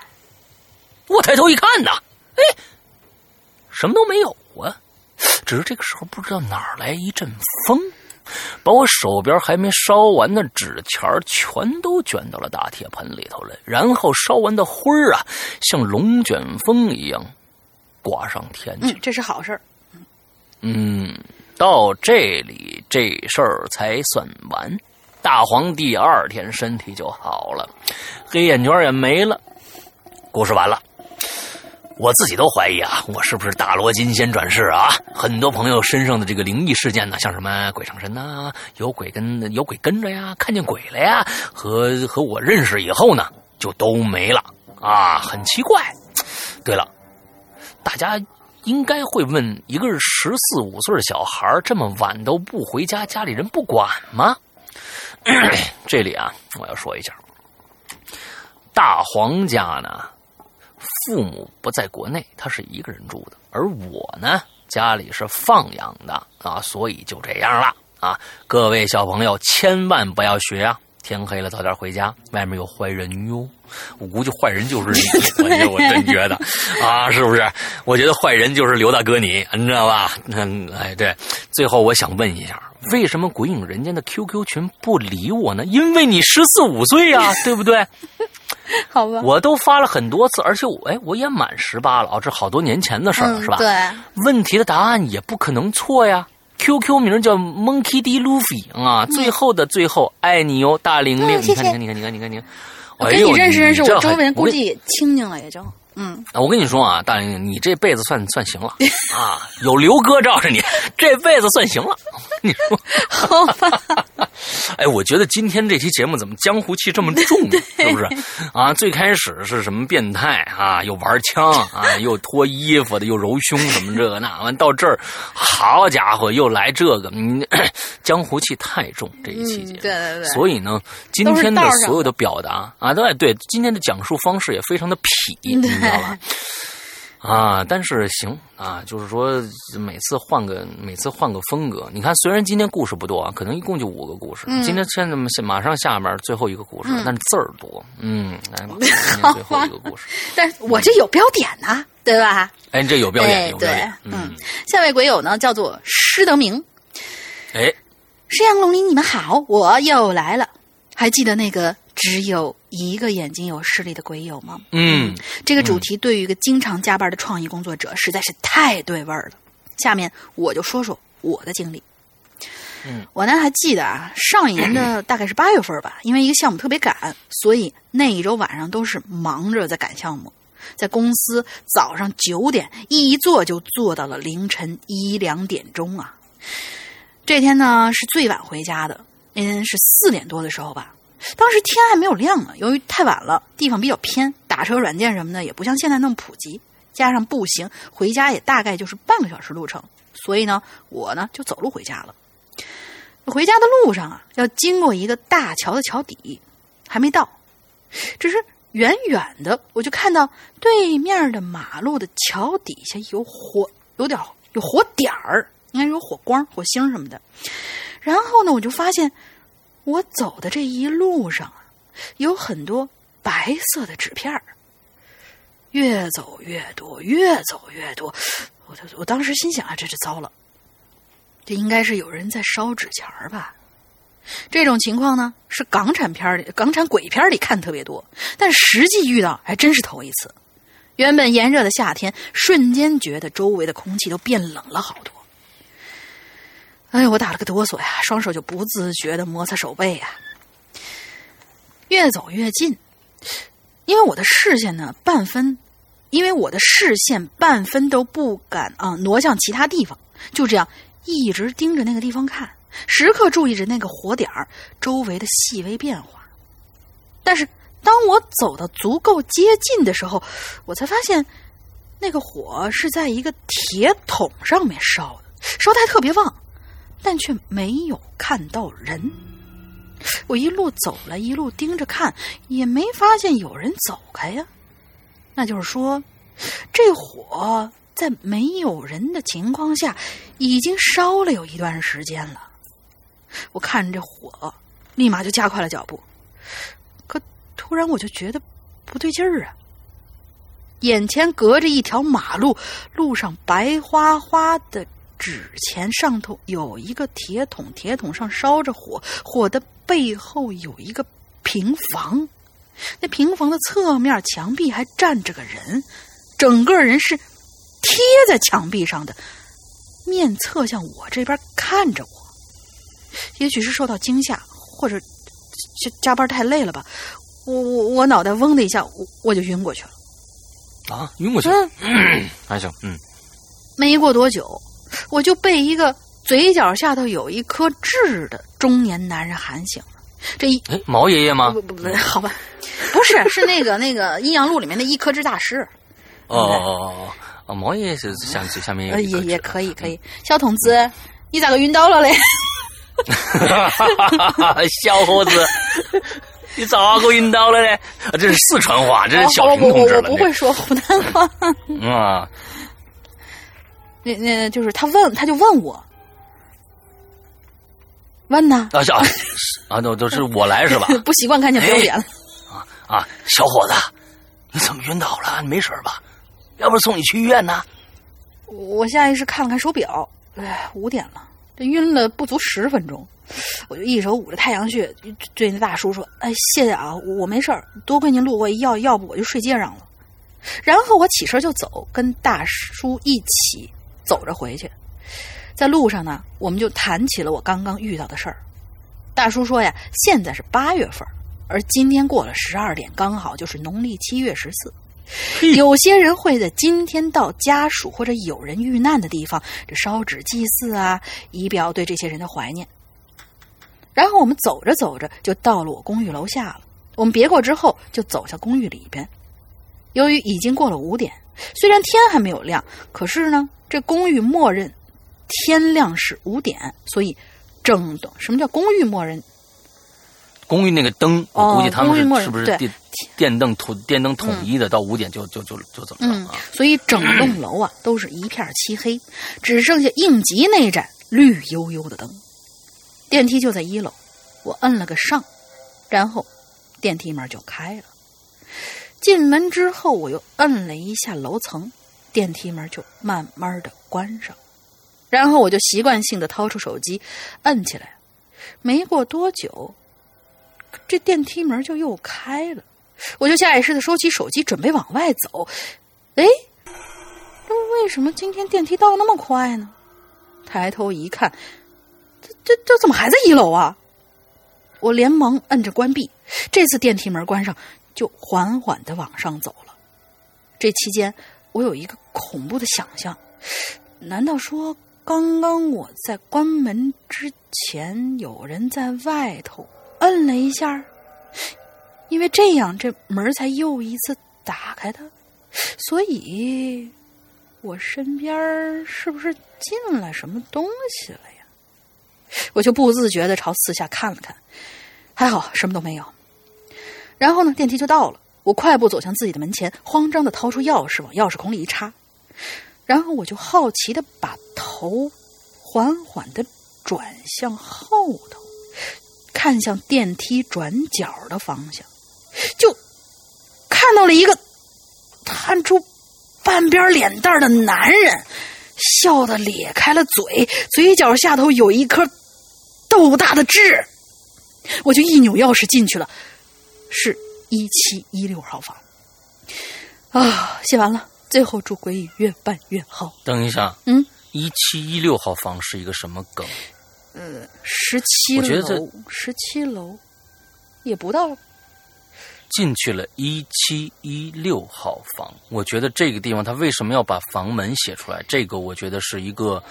我抬头一看呐，哎，什么都没有啊，只是这个时候不知道哪儿来一阵风。把我手边还没烧完的纸钱全都卷到了大铁盆里头了，然后烧完的灰儿啊，像龙卷风一样刮上天去。嗯，这是好事儿。嗯，到这里这事儿才算完。大黄第二天身体就好了，黑眼圈也没了。故事完了。我自己都怀疑啊，我是不是大罗金仙转世啊？很多朋友身上的这个灵异事件呢，像什么鬼上身呐，有鬼跟有鬼跟着呀，看见鬼了呀，和和我认识以后呢，就都没了啊，很奇怪。对了，大家应该会问：一个是十四五岁的小孩，这么晚都不回家，家里人不管吗？这里啊，我要说一下，大黄家呢。父母不在国内，他是一个人住的，而我呢，家里是放养的啊，所以就这样了啊。各位小朋友，千万不要学啊！天黑了，早点回家，外面有坏人哟。我估计坏人就是你，我真觉得啊，是不是？我觉得坏人就是刘大哥你，你知道吧？嗯，哎，对。最后，我想问一下，为什么鬼影人间的 QQ 群不理我呢？因为你十四五岁呀，对不对？好吧，我都发了很多次，而且我哎，我也满十八了啊，这好多年前的事儿是吧？对，问题的答案也不可能错呀。QQ 名叫 Monkey D Luffy 啊，最后的最后，爱你哟，大玲玲。你看，你看，你看，你看，你看，你看，我跟你认识认识，我周围人估计也清静了，也就。嗯，我跟你说啊，大玲玲，你这辈子算算行了啊，有刘哥罩着你，这辈子算行了。你说 好吧？哎，我觉得今天这期节目怎么江湖气这么重，是不是？啊，最开始是什么变态啊，又玩枪啊，又脱衣服的，又揉胸什么这个那，完到这儿，好家伙，又来这个，嗯，江湖气太重这一期节目。对对对。所以呢，今天的所有的表达啊，对对，今天的讲述方式也非常的痞。知道吧？啊，但是行啊，就是说每次换个每次换个风格。你看，虽然今天故事不多啊，可能一共就五个故事。今天现在马上下面最后一个故事，但是字儿多。嗯，来吧，最后一个故事。但是我这有标点呢，对吧？哎，这有标点，有标点。嗯，下位鬼友呢叫做施德明。哎，石阳龙鳞，你们好，我又来了。还记得那个？只有一个眼睛有视力的鬼友吗？嗯，这个主题对于一个经常加班的创意工作者实在是太对味儿了。下面我就说说我的经历。嗯，我呢还记得啊，上一年的 大概是八月份吧，因为一个项目特别赶，所以那一周晚上都是忙着在赶项目，在公司早上九点一坐就坐到了凌晨一两点钟啊。这天呢是最晚回家的，那天是四点多的时候吧。当时天还没有亮呢，由于太晚了，地方比较偏，打车软件什么的也不像现在那么普及，加上步行回家也大概就是半个小时路程，所以呢，我呢就走路回家了。回家的路上啊，要经过一个大桥的桥底，还没到，只是远远的我就看到对面的马路的桥底下有火，有点有火点儿，应该有火光、火星什么的。然后呢，我就发现。我走的这一路上啊，有很多白色的纸片越走越多，越走越多。我我当时心想啊，这是糟了，这应该是有人在烧纸钱儿吧？这种情况呢，是港产片里、港产鬼片里看特别多，但实际遇到还真是头一次。原本炎热的夏天，瞬间觉得周围的空气都变冷了好多。哎呀，我打了个哆嗦呀，双手就不自觉的摩擦手背呀。越走越近，因为我的视线呢半分，因为我的视线半分都不敢啊挪向其他地方，就这样一直盯着那个地方看，时刻注意着那个火点儿周围的细微变化。但是当我走到足够接近的时候，我才发现那个火是在一个铁桶上面烧的，烧的还特别旺。但却没有看到人。我一路走了一路盯着看，也没发现有人走开呀。那就是说，这火在没有人的情况下，已经烧了有一段时间了。我看着这火，立马就加快了脚步。可突然我就觉得不对劲儿啊！眼前隔着一条马路，路上白花花的纸钱，上头有一个铁桶，铁桶上烧着火，火的背后有一个平房，那平房的侧面墙壁还站着个人，整个人是贴在墙壁上的，面侧向我这边看着我。也许是受到惊吓，或者加加班太累了吧，我我我脑袋嗡的一下，我我就晕过去了。啊，晕过去，嗯，还 行，嗯。没过多久，我就被一个嘴角下头有一颗痣的中年男人喊醒了。这一哎，毛爷爷吗？不不不，好吧，不是，是那个那个阴阳路里面的一颗痣大师。哦哦哦哦，毛爷爷是下下面也也可以可以。小筒子，你咋个晕倒了嘞？小伙子。你咋个晕倒了呢？这是四川话，这是小平同志了。我不会说湖南话。啊，那那就是他问，他就问我，问呢？啊小啊，都都是我来是吧？不习惯看见不要脸了。啊啊，小伙子，你怎么晕倒了？你没事吧？要不送你去医院呢？我下意识看了看手表，哎，五点了，这晕了不足十分钟。我就一手捂着太阳穴，对那大叔说：“哎，谢谢啊，我没事儿，多亏您路过，要要不我就睡街上了。”然后我起身就走，跟大叔一起走着回去。在路上呢，我们就谈起了我刚刚遇到的事儿。大叔说呀，现在是八月份，而今天过了十二点，刚好就是农历七月十四。有些人会在今天到家属或者有人遇难的地方，这烧纸祭祀啊，以表对这些人的怀念。然后我们走着走着就到了我公寓楼下了。我们别过之后就走向公寓里边。由于已经过了五点，虽然天还没有亮，可是呢，这公寓默认天亮是五点，所以整栋。什么叫公寓默认？公寓那个灯，我估计他们是是不是电电灯统电灯统一的？到五点就就就就怎么了啊？所以整栋楼啊都是一片漆黑，只剩下应急那盏绿油油的灯。电梯就在一楼，我摁了个上，然后电梯门就开了。进门之后，我又摁了一下楼层，电梯门就慢慢的关上。然后我就习惯性的掏出手机，摁起来。没过多久，这电梯门就又开了。我就下意识的收起手机，准备往外走。哎，这为什么今天电梯到那么快呢？抬头一看。这这怎么还在一楼啊？我连忙摁着关闭。这次电梯门关上，就缓缓的往上走了。这期间，我有一个恐怖的想象：难道说刚刚我在关门之前，有人在外头摁了一下？因为这样，这门才又一次打开的。所以，我身边是不是进了什么东西了呀？我就不自觉的朝四下看了看，还好什么都没有。然后呢，电梯就到了。我快步走向自己的门前，慌张的掏出钥匙往钥匙孔里一插，然后我就好奇的把头缓缓的转向后头，看向电梯转角的方向，就看到了一个探出半边脸蛋的男人，笑的咧开了嘴，嘴角下头有一颗。豆大的痣，我就一扭钥匙进去了，是一七一六号房。啊，写完了，最后祝鬼影越办越好。等一下，嗯，一七一六号房是一个什么梗？呃，十七楼，十七楼也不到。进去了一七一六号房，我觉得这个地方他为什么要把房门写出来？这个我觉得是一个，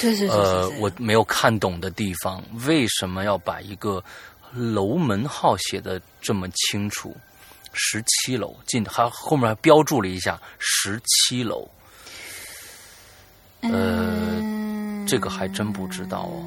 对对对，呃，我没有看懂的地方。为什么要把一个楼门号写的这么清楚？十七楼进，还后面还标注了一下十七楼。呃，这个还真不知道哦，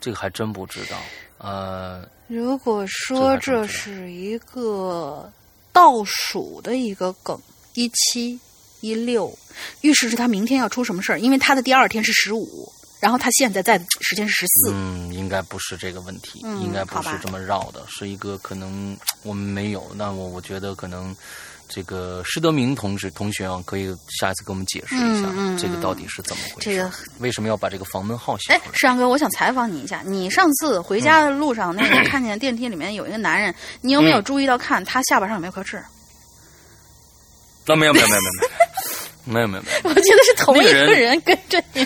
这个还真不知道。呃，如果说这是一个倒数的一个梗，一七一六，预示着他明天要出什么事儿，因为他的第二天是十五，然后他现在在的时间是十四。嗯，应该不是这个问题，应该不是这么绕的，是一个可能我们没有。那我我觉得可能。这个施德明同志同学啊，可以下一次给我们解释一下，这个到底是怎么回事？这个为什么要把这个房门号写？哎，石阳哥，我想采访你一下，你上次回家的路上，那个 看见电梯里面有一个男人，你有没有注意到看他下巴上有没有颗痣？那没有没有没有没有没有没有没有。我觉得是同一个人跟着你。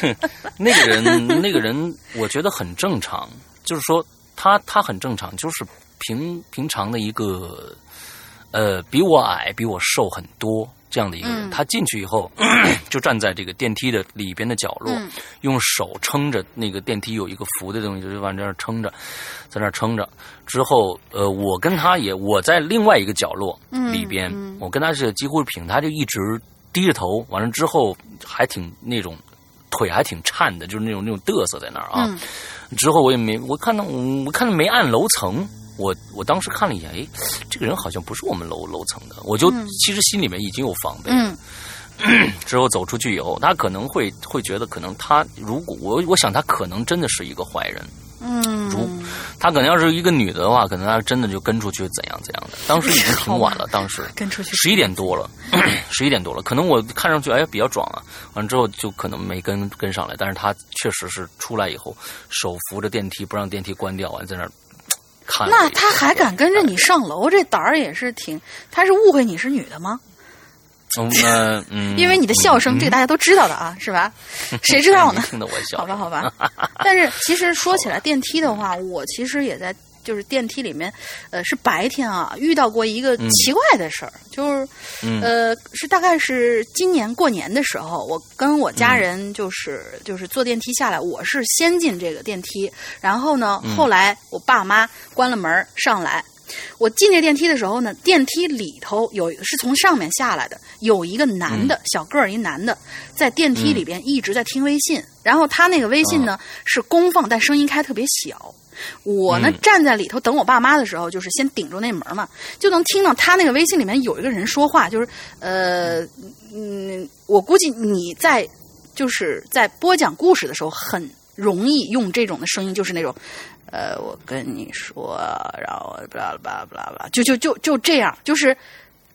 那个人 那个人，我觉得很正常，就是说他他很正常，就是平平常的一个。呃，比我矮，比我瘦很多，这样的一个人，他进去以后，就站在这个电梯的里边的角落，用手撑着那个电梯有一个扶的东西，就往这儿撑着，在那儿撑着。之后，呃，我跟他也，我在另外一个角落里边，我跟他是几乎是平，他就一直低着头。完了之后，还挺那种腿还挺颤的，就是那种那种嘚瑟在那儿啊。之后我也没，我看到我看到没按楼层。我我当时看了一眼，哎，这个人好像不是我们楼楼层的，我就其实心里面已经有防备。嗯，之后走出去以后，他可能会会觉得，可能他如果我我想他可能真的是一个坏人。嗯，如他可能要是一个女的的话，可能他真的就跟出去怎样怎样的。当时已经挺晚了，当时跟出去十一点多了，十一点多了，可能我看上去哎比较壮啊，完了之后就可能没跟跟上来，但是他确实是出来以后手扶着电梯不让电梯关掉，完在那儿。那他还敢跟着你上楼，这胆儿也是挺。他是误会你是女的吗？嗯嗯，因为你的笑声，这个大家都知道的啊，是吧？谁知道呢？听得我笑。好吧，好吧。但是其实说起来电梯的话，我其实也在。就是电梯里面，呃，是白天啊，遇到过一个奇怪的事儿，就是，呃，是大概是今年过年的时候，我跟我家人就是就是坐电梯下来，我是先进这个电梯，然后呢，后来我爸妈关了门上来，我进这电梯的时候呢，电梯里头有是从上面下来的，有一个男的，小个儿一男的，在电梯里边一直在听微信，然后他那个微信呢是公放，但声音开特别小。我呢，站在里头等我爸妈的时候，就是先顶住那门嘛，就能听到他那个微信里面有一个人说话，就是呃，嗯，我估计你在就是在播讲故事的时候，很容易用这种的声音，就是那种，呃，我跟你说，然后巴拉巴拉巴拉巴拉，就就就就这样，就是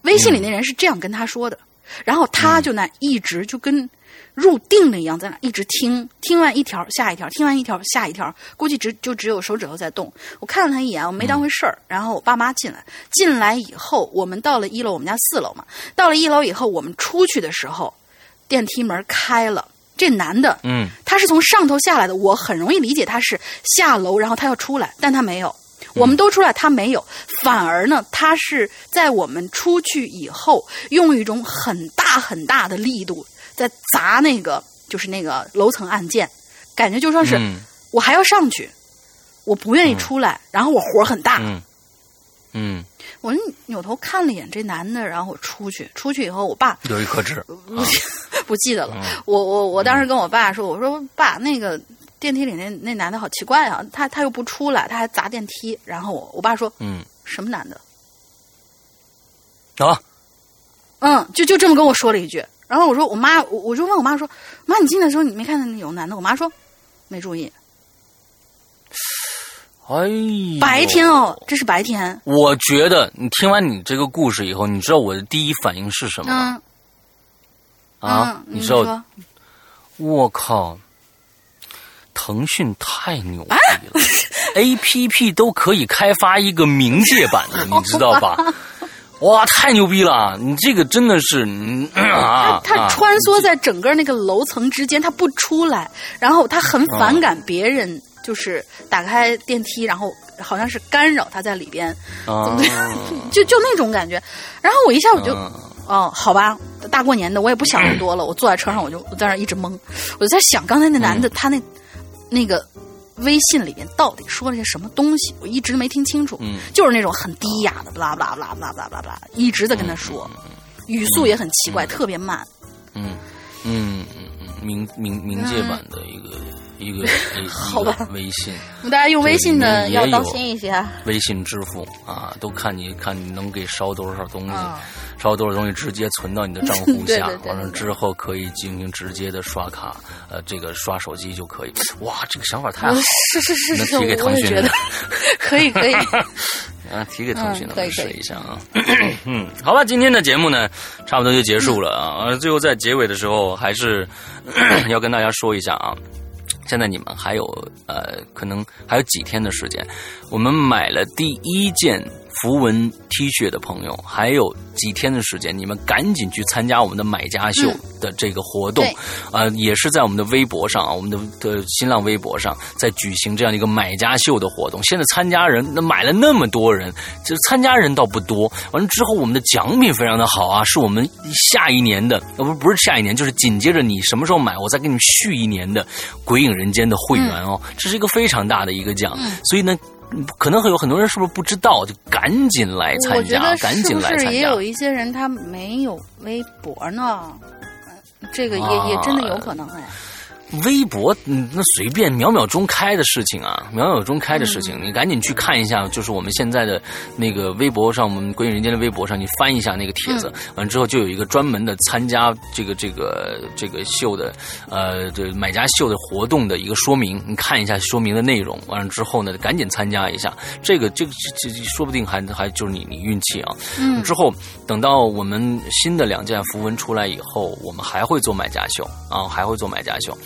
微信里那人是这样跟他说的，然后他就那一直就跟。入定了一样，在那一直听，听完一条下一条，听完一条下一条，估计只就只有手指头在动。我看了他一眼，我没当回事儿。然后我爸妈进来，进来以后，我们到了一楼，我们家四楼嘛。到了一楼以后，我们出去的时候，电梯门开了。这男的，嗯，他是从上头下来的，我很容易理解他是下楼，然后他要出来，但他没有。我们都出来，他没有，反而呢，他是在我们出去以后，用一种很大很大的力度。在砸那个，就是那个楼层按键，感觉就说是我还要上去，我不愿意出来，然后我火很大。嗯，我扭头看了一眼这男的，然后我出去，出去以后，我爸有一颗痣，不记得了。我我我当时跟我爸说，我说爸，那个电梯里那那男的好奇怪啊，他他又不出来，他还砸电梯。然后我我爸说，嗯，什么男的？啊？嗯，就就这么跟我说了一句。然后我说我妈，我我就问我妈说，妈，你进来的时候你没看到有男的？我妈说没注意。哎，白天哦，这是白天。我觉得你听完你这个故事以后，你知道我的第一反应是什么吗？啊，你知道？我靠，腾讯太牛逼了，A P P 都可以开发一个冥界版的，你知道吧？哇，太牛逼了！你这个真的是，他他穿梭在整个那个楼层之间，他不出来，然后他很反感别人，就是打开电梯，然后好像是干扰他在里边，就就那种感觉。然后我一下我就，哦，好吧，大过年的我也不想那么多了，我坐在车上我就我在那一直懵，我就在想刚才那男的他那那个。微信里边到底说了些什么东西？我一直没听清楚。嗯，就是那种很低哑的，巴拉巴拉巴拉巴拉巴拉巴拉，一直在跟他说，语速也很奇怪，特别慢。嗯嗯嗯嗯，冥冥冥界版的一个一个 好吧，微信。大家用微信呢要当心一些。微信支付啊，都看你看你能给烧多少东西，烧多少东西直接存到你的账户下，完了之后可以进行直接的刷卡，呃，这个刷手机就可以。哇，这个想法太好，是是是是，提给腾讯的，可以可以。啊，提给腾讯的试一下啊。嗯，好吧，今天的节目呢，差不多就结束了啊。最后在结尾的时候，还是 要跟大家说一下啊。现在你们还有呃，可能还有几天的时间，我们买了第一件。符文 T 恤的朋友，还有几天的时间，你们赶紧去参加我们的买家秀的这个活动，啊，也是在我们的微博上啊，我们的的新浪微博上在举行这样一个买家秀的活动。现在参加人那买了那么多人，就参加人倒不多。完了之后，我们的奖品非常的好啊，是我们下一年的，呃不不是下一年，就是紧接着你什么时候买，我再给你续一年的《鬼影人间》的会员哦，这是一个非常大的一个奖，所以呢。可能会有很多人是不是不知道，就赶紧来参加，赶紧来参加。也有一些人他没有微博呢，这个也也真的有可能哎。微博，嗯，那随便秒秒钟开的事情啊，秒秒钟开的事情，你赶紧去看一下，就是我们现在的那个微博上，我们鬼影人间的微博上，你翻一下那个帖子，完之后就有一个专门的参加这个这个这个秀的，呃，这买家秀的活动的一个说明，你看一下说明的内容，完了之后呢，赶紧参加一下，这个这个这说不定还还就是你你运气啊，嗯，之后等到我们新的两件符文出来以后，我们还会做买家秀啊，还会做买家秀。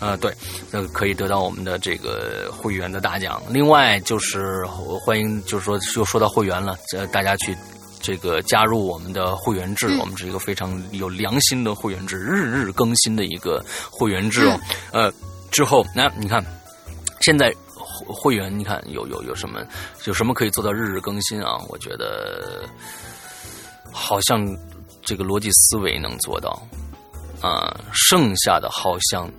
呃，对，那可以得到我们的这个会员的大奖。另外就是欢迎，就是说又说到会员了，呃，大家去这个加入我们的会员制，我们是一个非常有良心的会员制，日日更新的一个会员制哦。呃，之后那你看，现在会员你看有有有什么有什么可以做到日日更新啊？我觉得好像这个逻辑思维能做到。啊，剩下的好像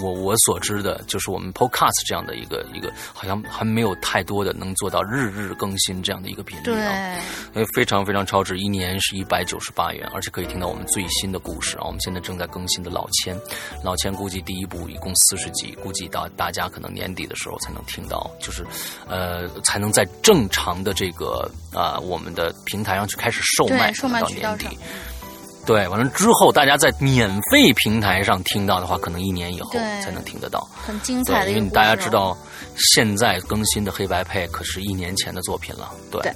我我所知的，就是我们 Podcast 这样的一个一个，好像还没有太多的能做到日日更新这样的一个频率啊，对，非常非常超值，一年是一百九十八元，而且可以听到我们最新的故事啊。我们现在正在更新的老千，老千估计第一部一共四十集，估计到大家可能年底的时候才能听到，就是呃，才能在正常的这个啊我们的平台上去开始售卖，售卖到年底。对，完了之后，大家在免费平台上听到的话，可能一年以后才能听得到。很精彩的，因为大家知道，现在更新的黑白配可是一年前的作品了。对，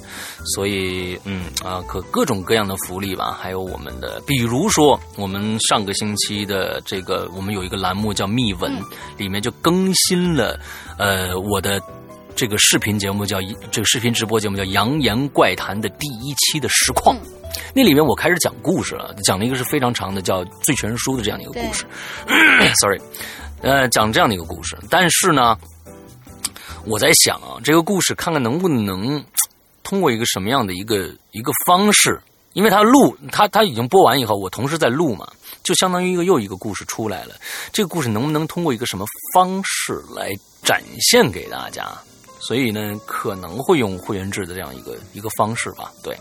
所以嗯啊，可各种各样的福利吧，还有我们的，比如说我们上个星期的这个，我们有一个栏目叫密文，里面就更新了呃我的这个视频节目叫这个视频直播节目叫《扬言怪谈》的第一期的实况。那里面我开始讲故事了，讲了一个是非常长的，叫《醉拳书》的这样的一个故事。Sorry，呃，讲这样的一个故事。但是呢，我在想啊，这个故事看看能不能通过一个什么样的一个一个方式，因为他录他他已经播完以后，我同时在录嘛，就相当于一个又一个故事出来了。这个故事能不能通过一个什么方式来展现给大家？所以呢，可能会用会员制的这样一个一个方式吧。对。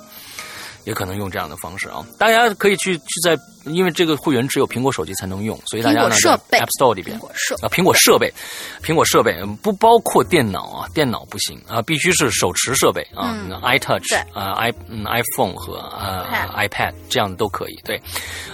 也可能用这样的方式啊，大家可以去去在。因为这个会员只有苹果手机才能用，所以大家呢在 App Store 里边啊，苹果设备，苹果设备不包括电脑啊，电脑不行啊，必须是手持设备啊，iTouch 啊，i 嗯 iPhone 和呃 iPad 这样的都可以。对，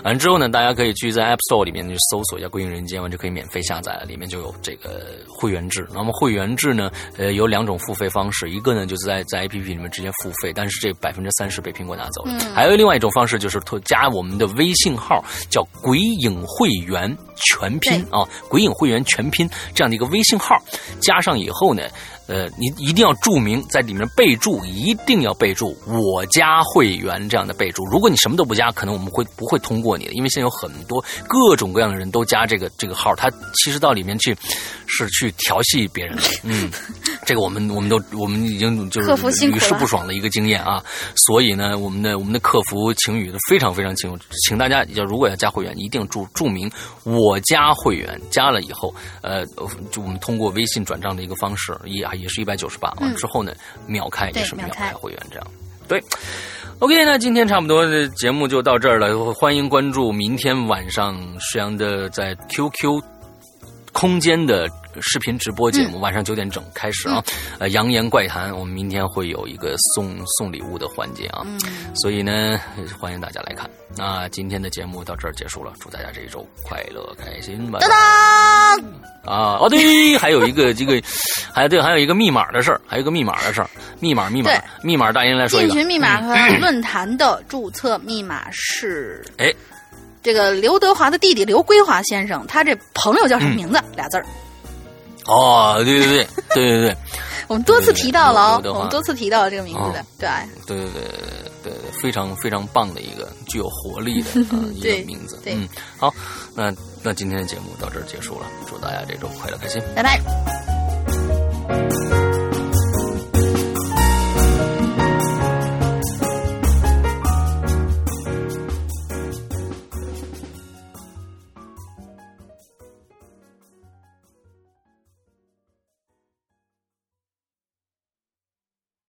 完之后呢，大家可以去在 App Store 里面去搜索一下《归隐人间》，完就可以免费下载了，里面就有这个会员制。那么会员制呢，呃，有两种付费方式，一个呢就是在在 APP 里面直接付费，但是这百分之三十被苹果拿走了。还有另外一种方式就是加我们的微信。号叫“鬼影会员全拼”啊，“鬼影会员全拼”这样的一个微信号，加上以后呢。呃，你一定要注明在里面备注，一定要备注“我加会员”这样的备注。如果你什么都不加，可能我们会不会通过你的？因为现在有很多各种各样的人都加这个这个号，他其实到里面去 是去调戏别人的。嗯，这个我们我们都我们已经就是屡试不爽的一个经验啊。所以呢，我们的我们的客服晴雨都非常非常清楚，请大家要如果要加会员，一定注注明“我加会员”，加了以后，呃，就我们通过微信转账的一个方式也。也是一百九十八，完之后呢，秒开也是秒开会员这样。对，OK，那今天差不多的节目就到这儿了。欢迎关注明天晚上石阳的在 QQ 空间的视频直播节目，晚上九点整开始啊。呃，扬言怪谈，我们明天会有一个送送礼物的环节啊，所以呢，欢迎大家来看。那今天的节目到这儿结束了，祝大家这一周快乐开心吧！当当啊哦对，还有一个这个，还对，还有一个密码的事儿，还有一个密码的事儿，密码密码密码，大英来说进群密码和论坛的注册密码是哎，这个刘德华的弟弟刘归华先生，他这朋友叫什么名字？俩字儿。哦，对对对 对对对，我们多次提到了哦，我们多次提到了这个名字的，对，对对对对对，非常非常棒的一个具有活力的 一个名字，嗯，好，那那今天的节目到这儿结束了，祝大家这周快乐开心，拜拜。